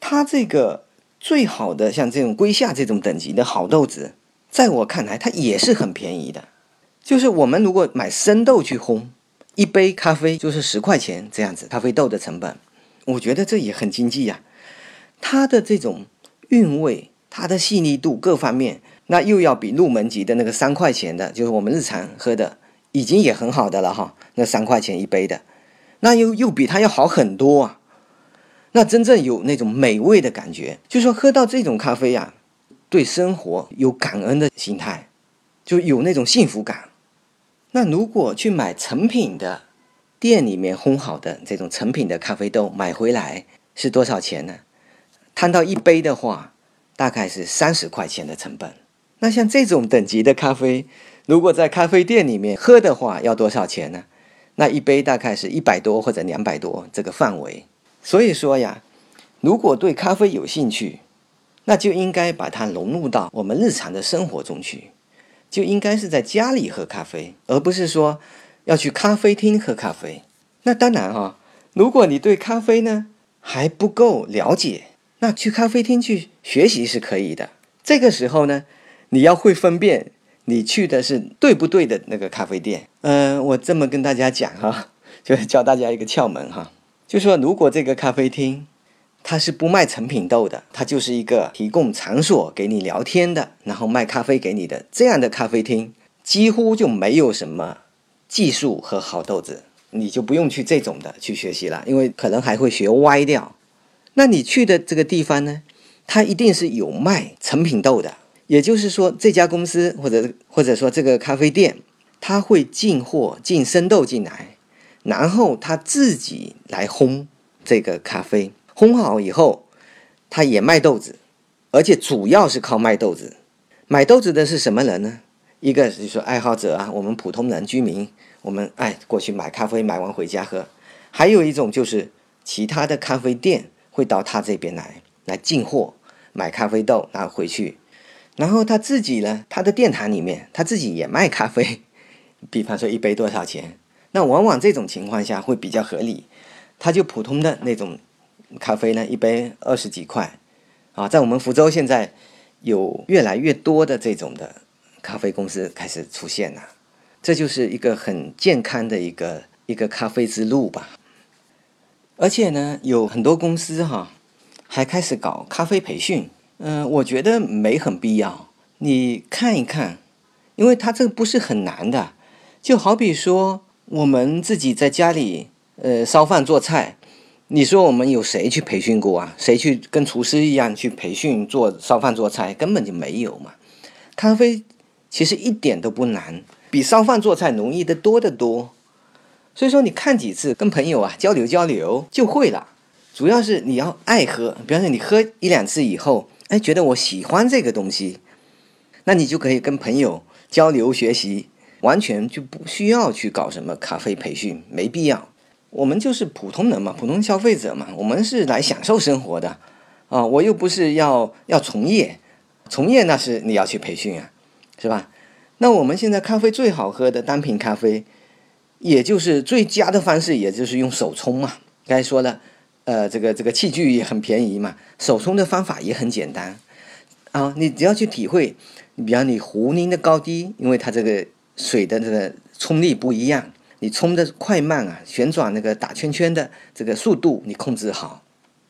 Speaker 2: 它这个最好的像这种龟夏这种等级的好豆子，在我看来它也是很便宜的。就是我们如果买生豆去烘，一杯咖啡就是十块钱这样子，咖啡豆的成本，我觉得这也很经济呀。它的这种韵味、它的细腻度各方面，那又要比入门级的那个三块钱的，就是我们日常喝的。已经也很好的了哈，那三块钱一杯的，那又又比它要好很多啊。那真正有那种美味的感觉，就说喝到这种咖啡呀，对生活有感恩的心态，就有那种幸福感。那如果去买成品的店里面烘好的这种成品的咖啡豆买回来是多少钱呢？摊到一杯的话，大概是三十块钱的成本。那像这种等级的咖啡。如果在咖啡店里面喝的话，要多少钱呢？那一杯大概是一百多或者两百多这个范围。所以说呀，如果对咖啡有兴趣，那就应该把它融入到我们日常的生活中去，就应该是在家里喝咖啡，而不是说要去咖啡厅喝咖啡。那当然哈，如果你对咖啡呢还不够了解，那去咖啡厅去学习是可以的。这个时候呢，你要会分辨。你去的是对不对的那个咖啡店？嗯，我这么跟大家讲哈，就是教大家一个窍门哈，就说如果这个咖啡厅它是不卖成品豆的，它就是一个提供场所给你聊天的，然后卖咖啡给你的这样的咖啡厅，几乎就没有什么技术和好豆子，你就不用去这种的去学习了，因为可能还会学歪掉。那你去的这个地方呢，它一定是有卖成品豆的。也就是说，这家公司或者或者说这个咖啡店，他会进货进生豆进来，然后他自己来烘这个咖啡，烘好以后，他也卖豆子，而且主要是靠卖豆子。买豆子的是什么人呢？一个就是说爱好者啊，我们普通人居民，我们哎过去买咖啡，买完回家喝。还有一种就是其他的咖啡店会到他这边来来进货，买咖啡豆拿回去。然后他自己呢，他的店堂里面他自己也卖咖啡，比方说一杯多少钱？那往往这种情况下会比较合理。他就普通的那种咖啡呢，一杯二十几块，啊，在我们福州现在有越来越多的这种的咖啡公司开始出现了，这就是一个很健康的一个一个咖啡之路吧。而且呢，有很多公司哈，还开始搞咖啡培训。嗯，我觉得没很必要。你看一看，因为它这个不是很难的，就好比说我们自己在家里，呃，烧饭做菜，你说我们有谁去培训过啊？谁去跟厨师一样去培训做烧饭做菜？根本就没有嘛。咖啡其实一点都不难，比烧饭做菜容易的多得多。所以说，你看几次，跟朋友啊交流交流就会了。主要是你要爱喝，比方说你喝一两次以后。哎，觉得我喜欢这个东西，那你就可以跟朋友交流学习，完全就不需要去搞什么咖啡培训，没必要。我们就是普通人嘛，普通消费者嘛，我们是来享受生活的啊！我又不是要要从业，从业那是你要去培训啊，是吧？那我们现在咖啡最好喝的单品咖啡，也就是最佳的方式，也就是用手冲嘛。该说了，呃，这个这个器具也很便宜嘛，手冲的方法也很简单啊。你只要去体会，你比方你壶拧的高低，因为它这个水的这个冲力不一样，你冲的快慢啊，旋转那个打圈圈的这个速度你控制好，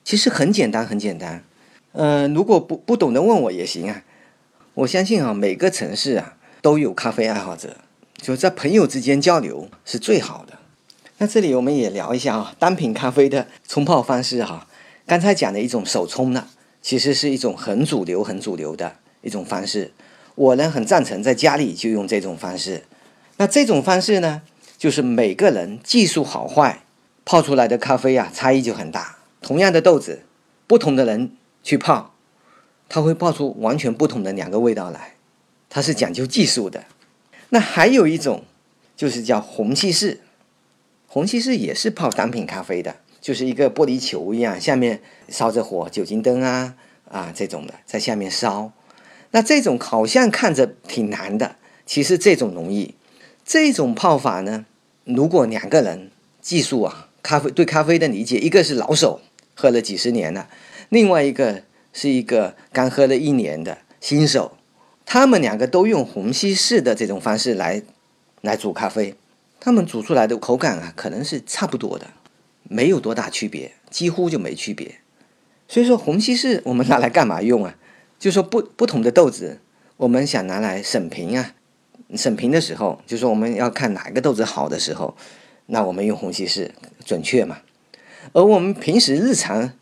Speaker 2: 其实很简单，很简单。呃，如果不不懂得问我也行啊。我相信啊，每个城市啊都有咖啡爱好者，就在朋友之间交流是最好的。那这里我们也聊一下啊，单品咖啡的冲泡方式哈。刚才讲的一种手冲呢，其实是一种很主流、很主流的一种方式。我呢很赞成在家里就用这种方式。那这种方式呢，就是每个人技术好坏，泡出来的咖啡啊差异就很大。同样的豆子，不同的人去泡。它会泡出完全不同的两个味道来，它是讲究技术的。那还有一种，就是叫虹吸式，虹吸式也是泡单品咖啡的，就是一个玻璃球一样，下面烧着火，酒精灯啊啊这种的在下面烧。那这种好像看着挺难的，其实这种容易。这种泡法呢，如果两个人技术啊，咖啡对咖啡的理解，一个是老手，喝了几十年了，另外一个。是一个刚喝了一年的新手，他们两个都用虹吸式的这种方式来来煮咖啡，他们煮出来的口感啊，可能是差不多的，没有多大区别，几乎就没区别。所以说虹吸式我们拿来干嘛用啊？就说不不同的豆子，我们想拿来审评啊，审评的时候，就说我们要看哪个豆子好的时候，那我们用虹吸式准确嘛。而我们平时日常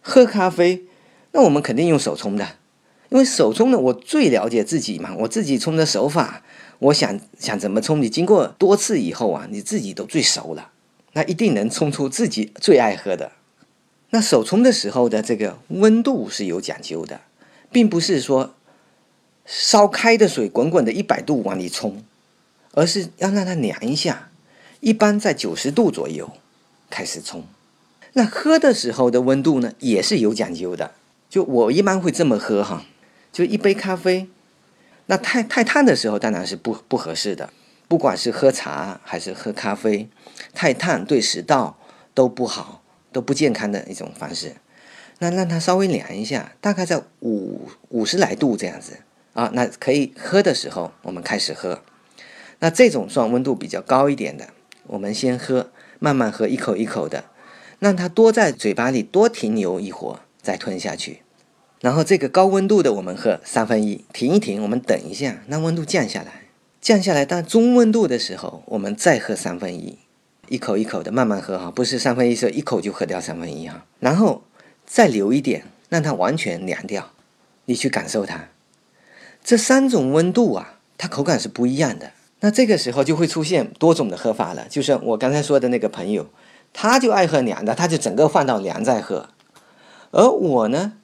Speaker 2: 喝咖啡。那我们肯定用手冲的，因为手冲的，我最了解自己嘛，我自己冲的手法，我想想怎么冲，你经过多次以后啊，你自己都最熟了，那一定能冲出自己最爱喝的。那手冲的时候的这个温度是有讲究的，并不是说烧开的水滚滚的一百度往里冲，而是要让它凉一下，一般在九十度左右开始冲。那喝的时候的温度呢，也是有讲究的。就我一般会这么喝哈，就一杯咖啡，那太太烫的时候当然是不不合适的，不管是喝茶还是喝咖啡，太烫对食道都不好，都不健康的一种方式。那让它稍微凉一下，大概在五五十来度这样子啊，那可以喝的时候我们开始喝。那这种算温度比较高一点的，我们先喝，慢慢喝，一口一口的，让它多在嘴巴里多停留一会儿。再吞下去，然后这个高温度的我们喝三分一，停一停，我们等一下，让温度降下来，降下来到中温度的时候，我们再喝三分一，一口一口的慢慢喝哈，不是三分一是一口就喝掉三分一哈，然后再留一点，让它完全凉掉，你去感受它，这三种温度啊，它口感是不一样的。那这个时候就会出现多种的喝法了，就是我刚才说的那个朋友，他就爱喝凉的，他就整个放到凉再喝。而我呢，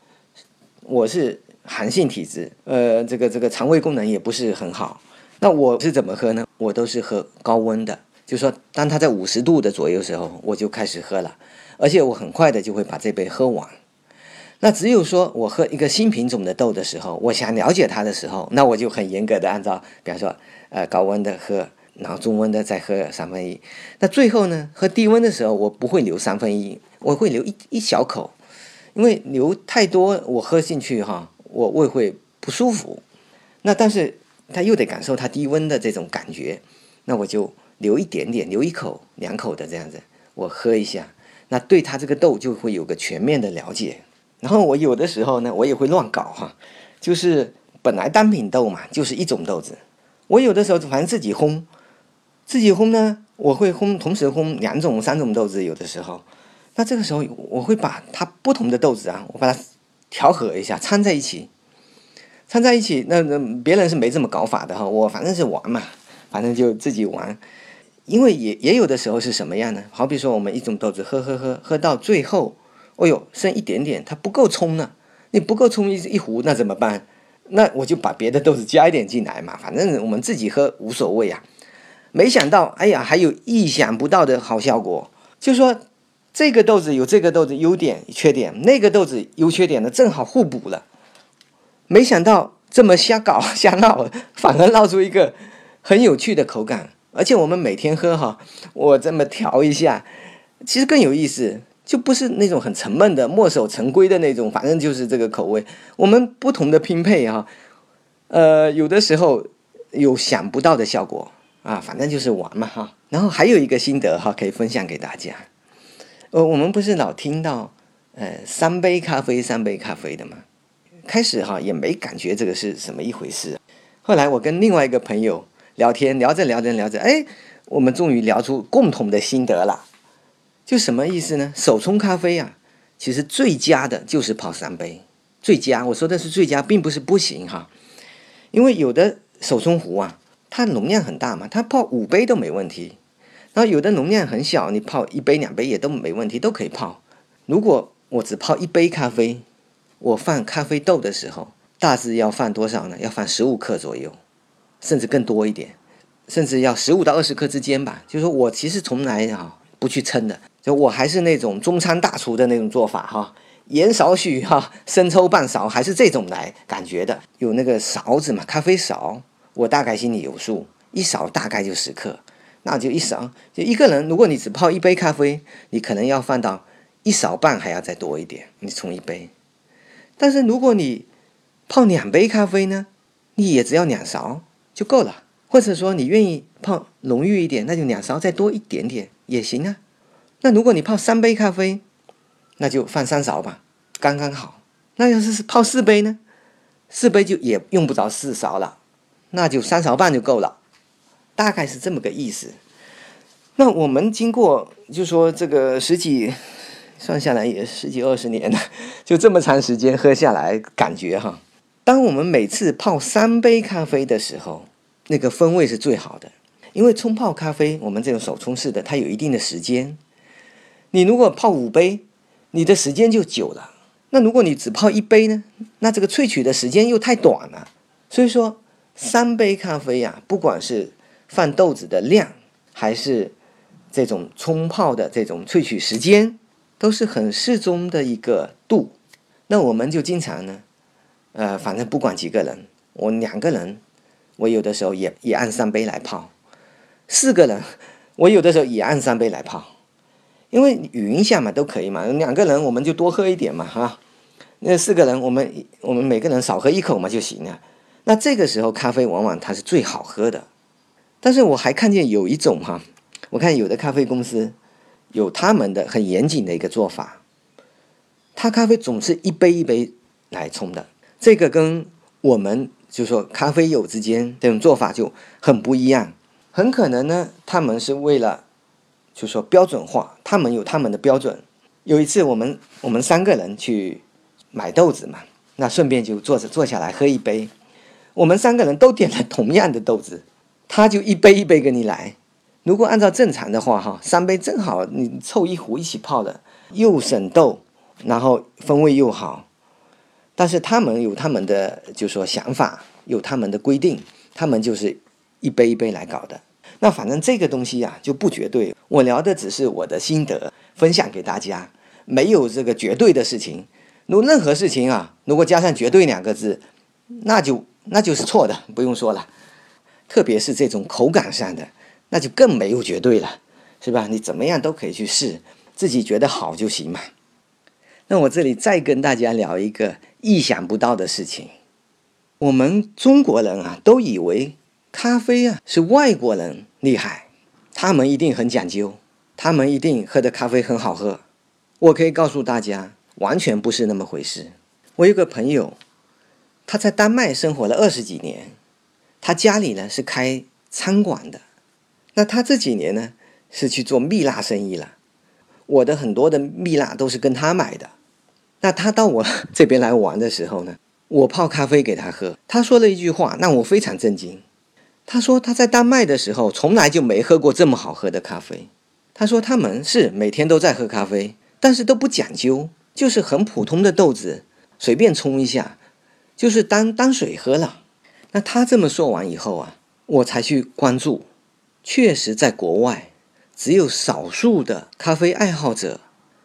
Speaker 2: 我是寒性体质，呃，这个这个肠胃功能也不是很好。那我是怎么喝呢？我都是喝高温的，就说当它在五十度的左右时候，我就开始喝了，而且我很快的就会把这杯喝完。那只有说我喝一个新品种的豆的时候，我想了解它的时候，那我就很严格的按照，比方说，呃，高温的喝，然后中温的再喝三分一。那最后呢，喝低温的时候，我不会留三分一，我会留一一小口。因为流太多，我喝进去哈，我胃会不舒服。那但是他又得感受它低温的这种感觉，那我就留一点点，留一口两口的这样子，我喝一下。那对他这个豆就会有个全面的了解。然后我有的时候呢，我也会乱搞哈，就是本来单品豆嘛，就是一种豆子。我有的时候反正自己烘，自己烘呢，我会烘同时烘两种、三种豆子，有的时候。那这个时候，我会把它不同的豆子啊，我把它调和一下，掺在一起，掺在一起。那那别人是没这么搞法的哈，我反正是玩嘛，反正就自己玩。因为也也有的时候是什么样呢？好比说我们一种豆子喝喝喝喝到最后，哦呦，剩一点点，它不够冲了，你不够冲一一壶，那怎么办？那我就把别的豆子加一点进来嘛，反正我们自己喝无所谓啊。没想到，哎呀，还有意想不到的好效果，就说。这个豆子有这个豆子优点缺点，那个豆子优缺点呢正好互补了。没想到这么瞎搞瞎闹，反而闹出一个很有趣的口感而且我们每天喝哈，我这么调一下，其实更有意思，就不是那种很沉闷的墨守成规的那种，反正就是这个口味。我们不同的拼配哈，呃，有的时候有想不到的效果啊，反正就是玩嘛哈。然后还有一个心得哈，可以分享给大家。呃，我们不是老听到呃三杯咖啡三杯咖啡的吗？开始哈也没感觉这个是什么一回事，后来我跟另外一个朋友。聊天聊着聊着聊着，哎，我们终于聊出共同的心得了。就什么意思呢？手冲咖啡啊，其实最佳的就是泡三杯。最佳，我说的是最佳，并不是不行哈。因为有的手冲壶啊，它容量很大嘛，它泡五杯都没问题。然后有的容量很小，你泡一杯两杯也都没问题，都可以泡。如果我只泡一杯咖啡，我放咖啡豆的时候，大致要放多少呢？要放十五克左右。甚至更多一点，甚至要十五到二十克之间吧。就是说我其实从来啊不去称的，就我还是那种中餐大厨的那种做法哈，盐少许哈，生抽半勺，还是这种来感觉的。有那个勺子嘛，咖啡勺，我大概心里有数，一勺大概就十克，那就一勺。就一个人，如果你只泡一杯咖啡，你可能要放到一勺半，还要再多一点。你冲一杯，但是如果你泡两杯咖啡呢，你也只要两勺。就够了，或者说你愿意泡浓郁一点，那就两勺再多一点点也行啊。那如果你泡三杯咖啡，那就放三勺吧，刚刚好。那要是泡四杯呢？四杯就也用不着四勺了，那就三勺半就够了，大概是这么个意思。那我们经过就说这个十几算下来也十几二十年了，就这么长时间喝下来，感觉哈。当我们每次泡三杯咖啡的时候，那个风味是最好的。因为冲泡咖啡，我们这种手冲式的，它有一定的时间。你如果泡五杯，你的时间就久了。那如果你只泡一杯呢？那这个萃取的时间又太短了。所以说，三杯咖啡呀，不管是放豆子的量，还是这种冲泡的这种萃取时间，都是很适中的一个度。那我们就经常呢。呃，反正不管几个人，我两个人，我有的时候也也按三杯来泡；四个人，我有的时候也按三杯来泡，因为匀一下嘛，都可以嘛。两个人我们就多喝一点嘛，哈。那四个人，我们我们每个人少喝一口嘛就行了。那这个时候咖啡往往它是最好喝的。但是我还看见有一种哈，我看有的咖啡公司有他们的很严谨的一个做法，他咖啡总是一杯一杯来冲的。这个跟我们就说咖啡友之间这种做法就很不一样，很可能呢，他们是为了就说标准化，他们有他们的标准。有一次我们我们三个人去买豆子嘛，那顺便就坐着坐下来喝一杯，我们三个人都点了同样的豆子，他就一杯一杯给你来。如果按照正常的话哈，三杯正好你凑一壶一起泡的，又省豆，然后风味又好。但是他们有他们的，就说想法，有他们的规定，他们就是一杯一杯来搞的。那反正这个东西呀就不绝对。我聊的只是我的心得，分享给大家，没有这个绝对的事情。如任何事情啊，如果加上“绝对”两个字，那就那就是错的，不用说了。特别是这种口感上的，那就更没有绝对了，是吧？你怎么样都可以去试，自己觉得好就行嘛。那我这里再跟大家聊一个意想不到的事情。我们中国人啊，都以为咖啡啊是外国人厉害，他们一定很讲究，他们一定喝的咖啡很好喝。我可以告诉大家，完全不是那么回事。我有个朋友，他在丹麦生活了二十几年，他家里呢是开餐馆的，那他这几年呢是去做蜜蜡生意了。我的很多的蜜蜡都是跟他买的。那他到我这边来玩的时候呢，我泡咖啡给他喝。他说了一句话，让我非常震惊。他说他在丹麦的时候从来就没喝过这么好喝的咖啡。他说他们是每天都在喝咖啡，但是都不讲究，就是很普通的豆子，随便冲一下，就是当当水喝了。那他这么说完以后啊，我才去关注，确实在国外，只有少数的咖啡爱好者，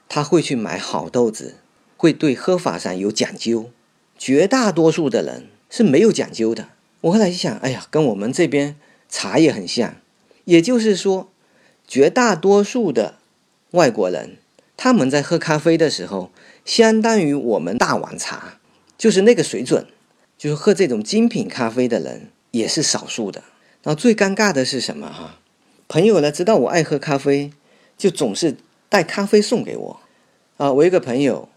Speaker 2: 他会去买好豆子。会对喝法上有讲究，绝大多数的人是没有讲究的。我后来一想，哎呀，跟我们这边茶也很像，也就是说，绝大多数的外国人，他们在喝咖啡的时候，相当于我们大碗茶，就是那个水准，就是喝这种精品咖啡的人也是少数的。然后最尴尬的是什么哈？朋友呢知道我爱喝咖啡，就总是带咖啡送给我。啊，我一个朋友，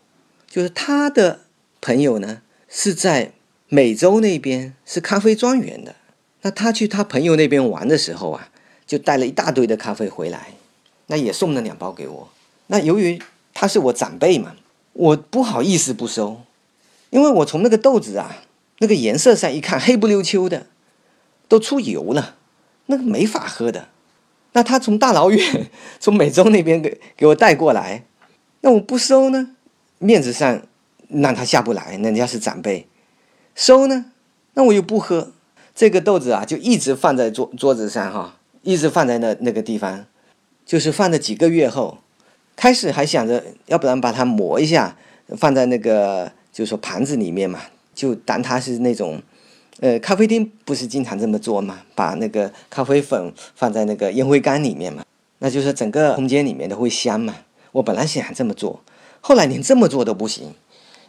Speaker 2: 就是他的朋友呢是在美洲那边是咖啡庄园的。那他去他朋友那边玩的时候啊，就带了一大堆的咖啡回来，那也送了两包给我。那由于他是我长辈嘛，我不好意思不收，因为我从那个豆子啊，那个颜色上一看，黑不溜秋的，都出油了，那个没法喝的。那他从大老远 从美洲那边给给我带过来，那我不收呢，面子上让他下不来，人家是长辈。收呢，那我又不喝。这个豆子啊，就一直放在桌桌子上哈，一直放在那那个地方，就是放了几个月后，开始还想着要不然把它磨一下，放在那个就是说盘子里面嘛，就当它是那种，呃，咖啡厅不是经常这么做嘛，把那个咖啡粉放在那个烟灰缸里面嘛，那就是整个空间里面都会香嘛。我本来想这么做，后来连这么做都不行，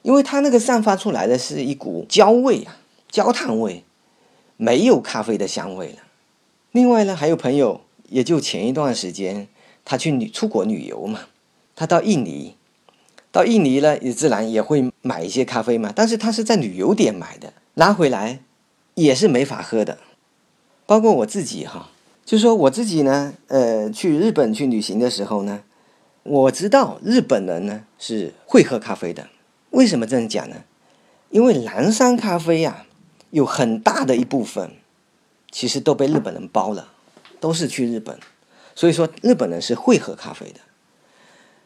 Speaker 2: 因为它那个散发出来的是一股焦味啊，焦炭味。没有咖啡的香味了。另外呢，还有朋友，也就前一段时间，他去旅出国旅游嘛，他到印尼，到印尼呢，也自然也会买一些咖啡嘛。但是他是在旅游点买的，拿回来也是没法喝的。包括我自己哈，就说我自己呢，呃，去日本去旅行的时候呢，我知道日本人呢是会喝咖啡的。为什么这样讲呢？因为蓝山咖啡呀。有很大的一部分，其实都被日本人包了，都是去日本，所以说日本人是会喝咖啡的。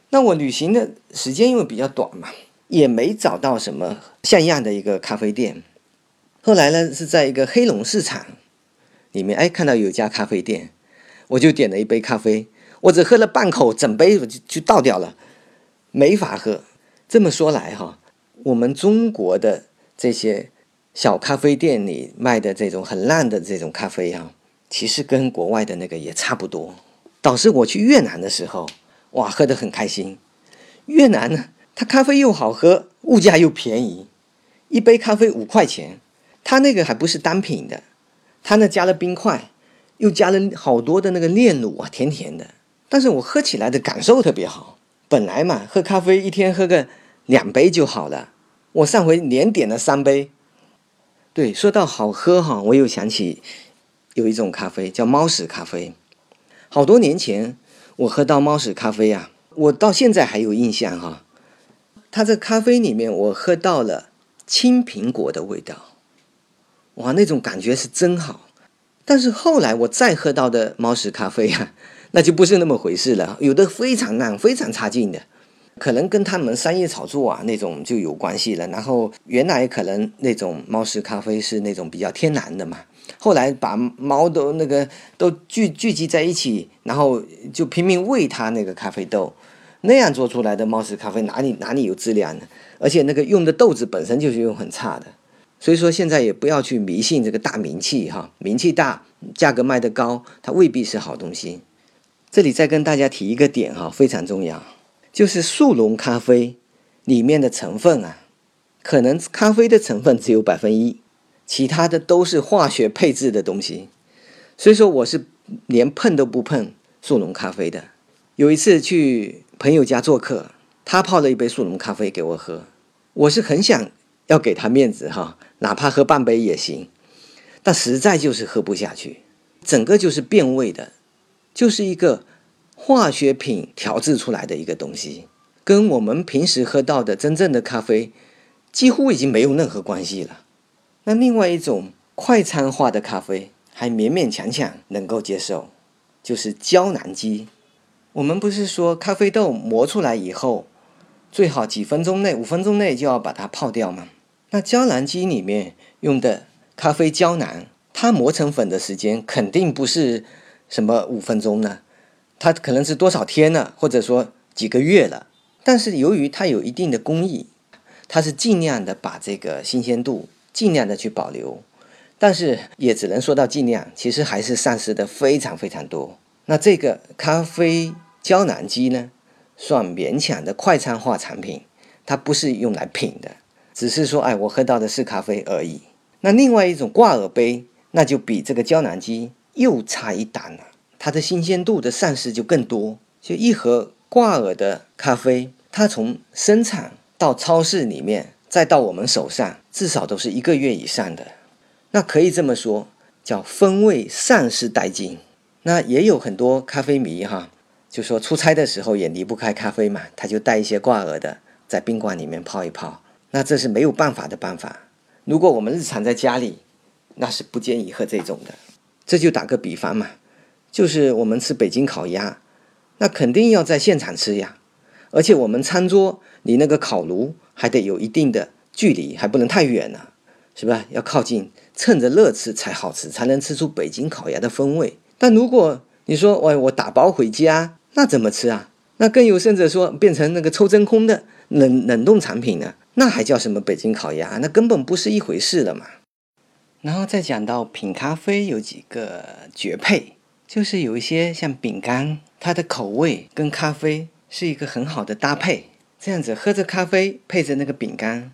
Speaker 2: 那我旅行的时间因为比较短嘛，也没找到什么像样的一个咖啡店。后来呢，是在一个黑龙市场里面，哎，看到有一家咖啡店，我就点了一杯咖啡，我只喝了半口，整杯我就就倒掉了，没法喝。这么说来哈，我们中国的这些。小咖啡店里卖的这种很烂的这种咖啡啊，其实跟国外的那个也差不多。导致我去越南的时候，哇，喝得很开心。越南呢，它咖啡又好喝，物价又便宜，一杯咖啡五块钱。它那个还不是单品的，它那加了冰块，又加了好多的那个炼乳啊，甜甜的。但是我喝起来的感受特别好。本来嘛，喝咖啡一天喝个两杯就好了，我上回连点了三杯。对，说到好喝哈，我又想起有一种咖啡叫猫屎咖啡。好多年前我喝到猫屎咖啡啊，我到现在还有印象哈。它这咖啡里面我喝到了青苹果的味道，哇，那种感觉是真好。但是后来我再喝到的猫屎咖啡啊，那就不是那么回事了，有的非常烂，非常差劲的。可能跟他们商业炒作啊那种就有关系了。然后原来可能那种猫屎咖啡是那种比较天然的嘛，后来把猫都那个都聚聚集在一起，然后就拼命喂它那个咖啡豆，那样做出来的猫屎咖啡哪里哪里有质量呢？而且那个用的豆子本身就是用很差的，所以说现在也不要去迷信这个大名气哈，名气大，价格卖得高，它未必是好东西。这里再跟大家提一个点哈，非常重要。就是速溶咖啡里面的成分啊，可能咖啡的成分只有百分一，其他的都是化学配制的东西。所以说我是连碰都不碰速溶咖啡的。有一次去朋友家做客，他泡了一杯速溶咖啡给我喝，我是很想要给他面子哈，哪怕喝半杯也行，但实在就是喝不下去，整个就是变味的，就是一个。化学品调制出来的一个东西，跟我们平时喝到的真正的咖啡几乎已经没有任何关系了。那另外一种快餐化的咖啡还勉勉强强能够接受，就是胶囊机。我们不是说咖啡豆磨出来以后，最好几分钟内、五分钟内就要把它泡掉吗？那胶囊机里面用的咖啡胶囊，它磨成粉的时间肯定不是什么五分钟呢？它可能是多少天了，或者说几个月了，但是由于它有一定的工艺，它是尽量的把这个新鲜度尽量的去保留，但是也只能说到尽量，其实还是丧失的非常非常多。那这个咖啡胶囊机呢，算勉强的快餐化产品，它不是用来品的，只是说，哎，我喝到的是咖啡而已。那另外一种挂耳杯，那就比这个胶囊机又差一档了，它的新鲜度的丧失就更多。就一盒挂耳的咖啡，它从生产到超市里面，再到我们手上，至少都是一个月以上的。那可以这么说，叫风味丧失殆尽。那也有很多咖啡迷哈，就说出差的时候也离不开咖啡嘛，他就带一些挂耳的，在宾馆里面泡一泡。那这是没有办法的办法。如果我们日常在家里，那是不建议喝这种的。这就打个比方嘛，就是我们吃北京烤鸭，那肯定要在现场吃呀，而且我们餐桌离那个烤炉还得有一定的距离，还不能太远了。是吧？要靠近，趁着热吃才好吃，才能吃出北京烤鸭的风味。但如果你说，喂，我打包回家，那怎么吃啊？那更有甚者说，变成那个抽真空的冷冷冻产品呢？那还叫什么北京烤鸭？那根本不是一回事了嘛。然后再讲到品咖啡有几个绝配，就是有一些像饼干，它的口味跟咖啡是一个很好的搭配。这样子喝着咖啡，配着那个饼干，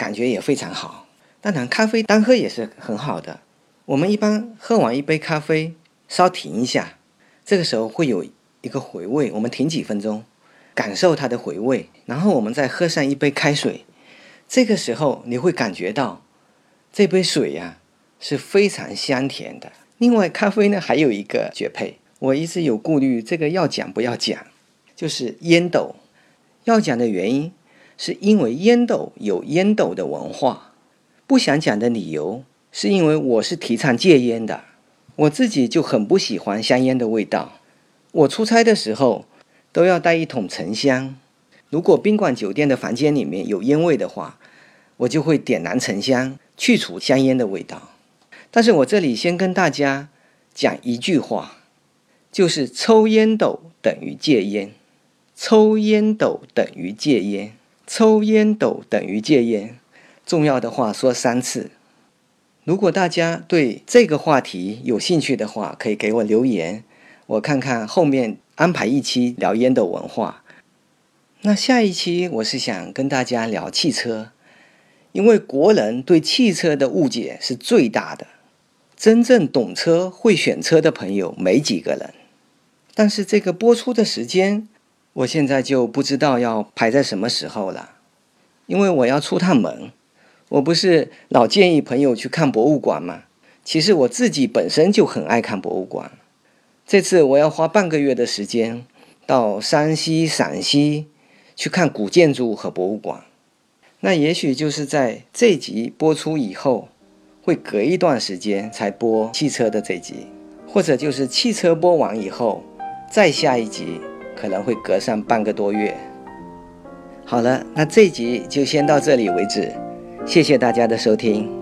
Speaker 2: 感觉也非常好。当然，咖啡单喝也是很好的。我们一般喝完一杯咖啡，稍停一下，这个时候会有一个回味。我们停几分钟，感受它的回味，然后我们再喝上一杯开水。这个时候你会感觉到这杯水呀是非常香甜的。另外，咖啡呢还有一个绝配，我一直有顾虑，这个要讲不要讲，就是烟斗。要讲的原因是因为烟斗有烟斗的文化。不想讲的理由，是因为我是提倡戒烟的，我自己就很不喜欢香烟的味道。我出差的时候都要带一桶沉香，如果宾馆酒店的房间里面有烟味的话，我就会点燃沉香去除香烟的味道。但是我这里先跟大家讲一句话，就是抽烟斗等于戒烟，抽烟斗等于戒烟，抽烟斗等于戒烟。重要的话说三次。如果大家对这个话题有兴趣的话，可以给我留言，我看看后面安排一期聊烟斗文化。那下一期我是想跟大家聊汽车，因为国人对汽车的误解是最大的，真正懂车、会选车的朋友没几个人。但是这个播出的时间，我现在就不知道要排在什么时候了，因为我要出趟门。我不是老建议朋友去看博物馆吗？其实我自己本身就很爱看博物馆。这次我要花半个月的时间到山西、陕西去看古建筑和博物馆。那也许就是在这集播出以后，会隔一段时间才播汽车的这集，或者就是汽车播完以后，再下一集可能会隔上半个多月。好了，那这集就先到这里为止。谢谢大家的收听。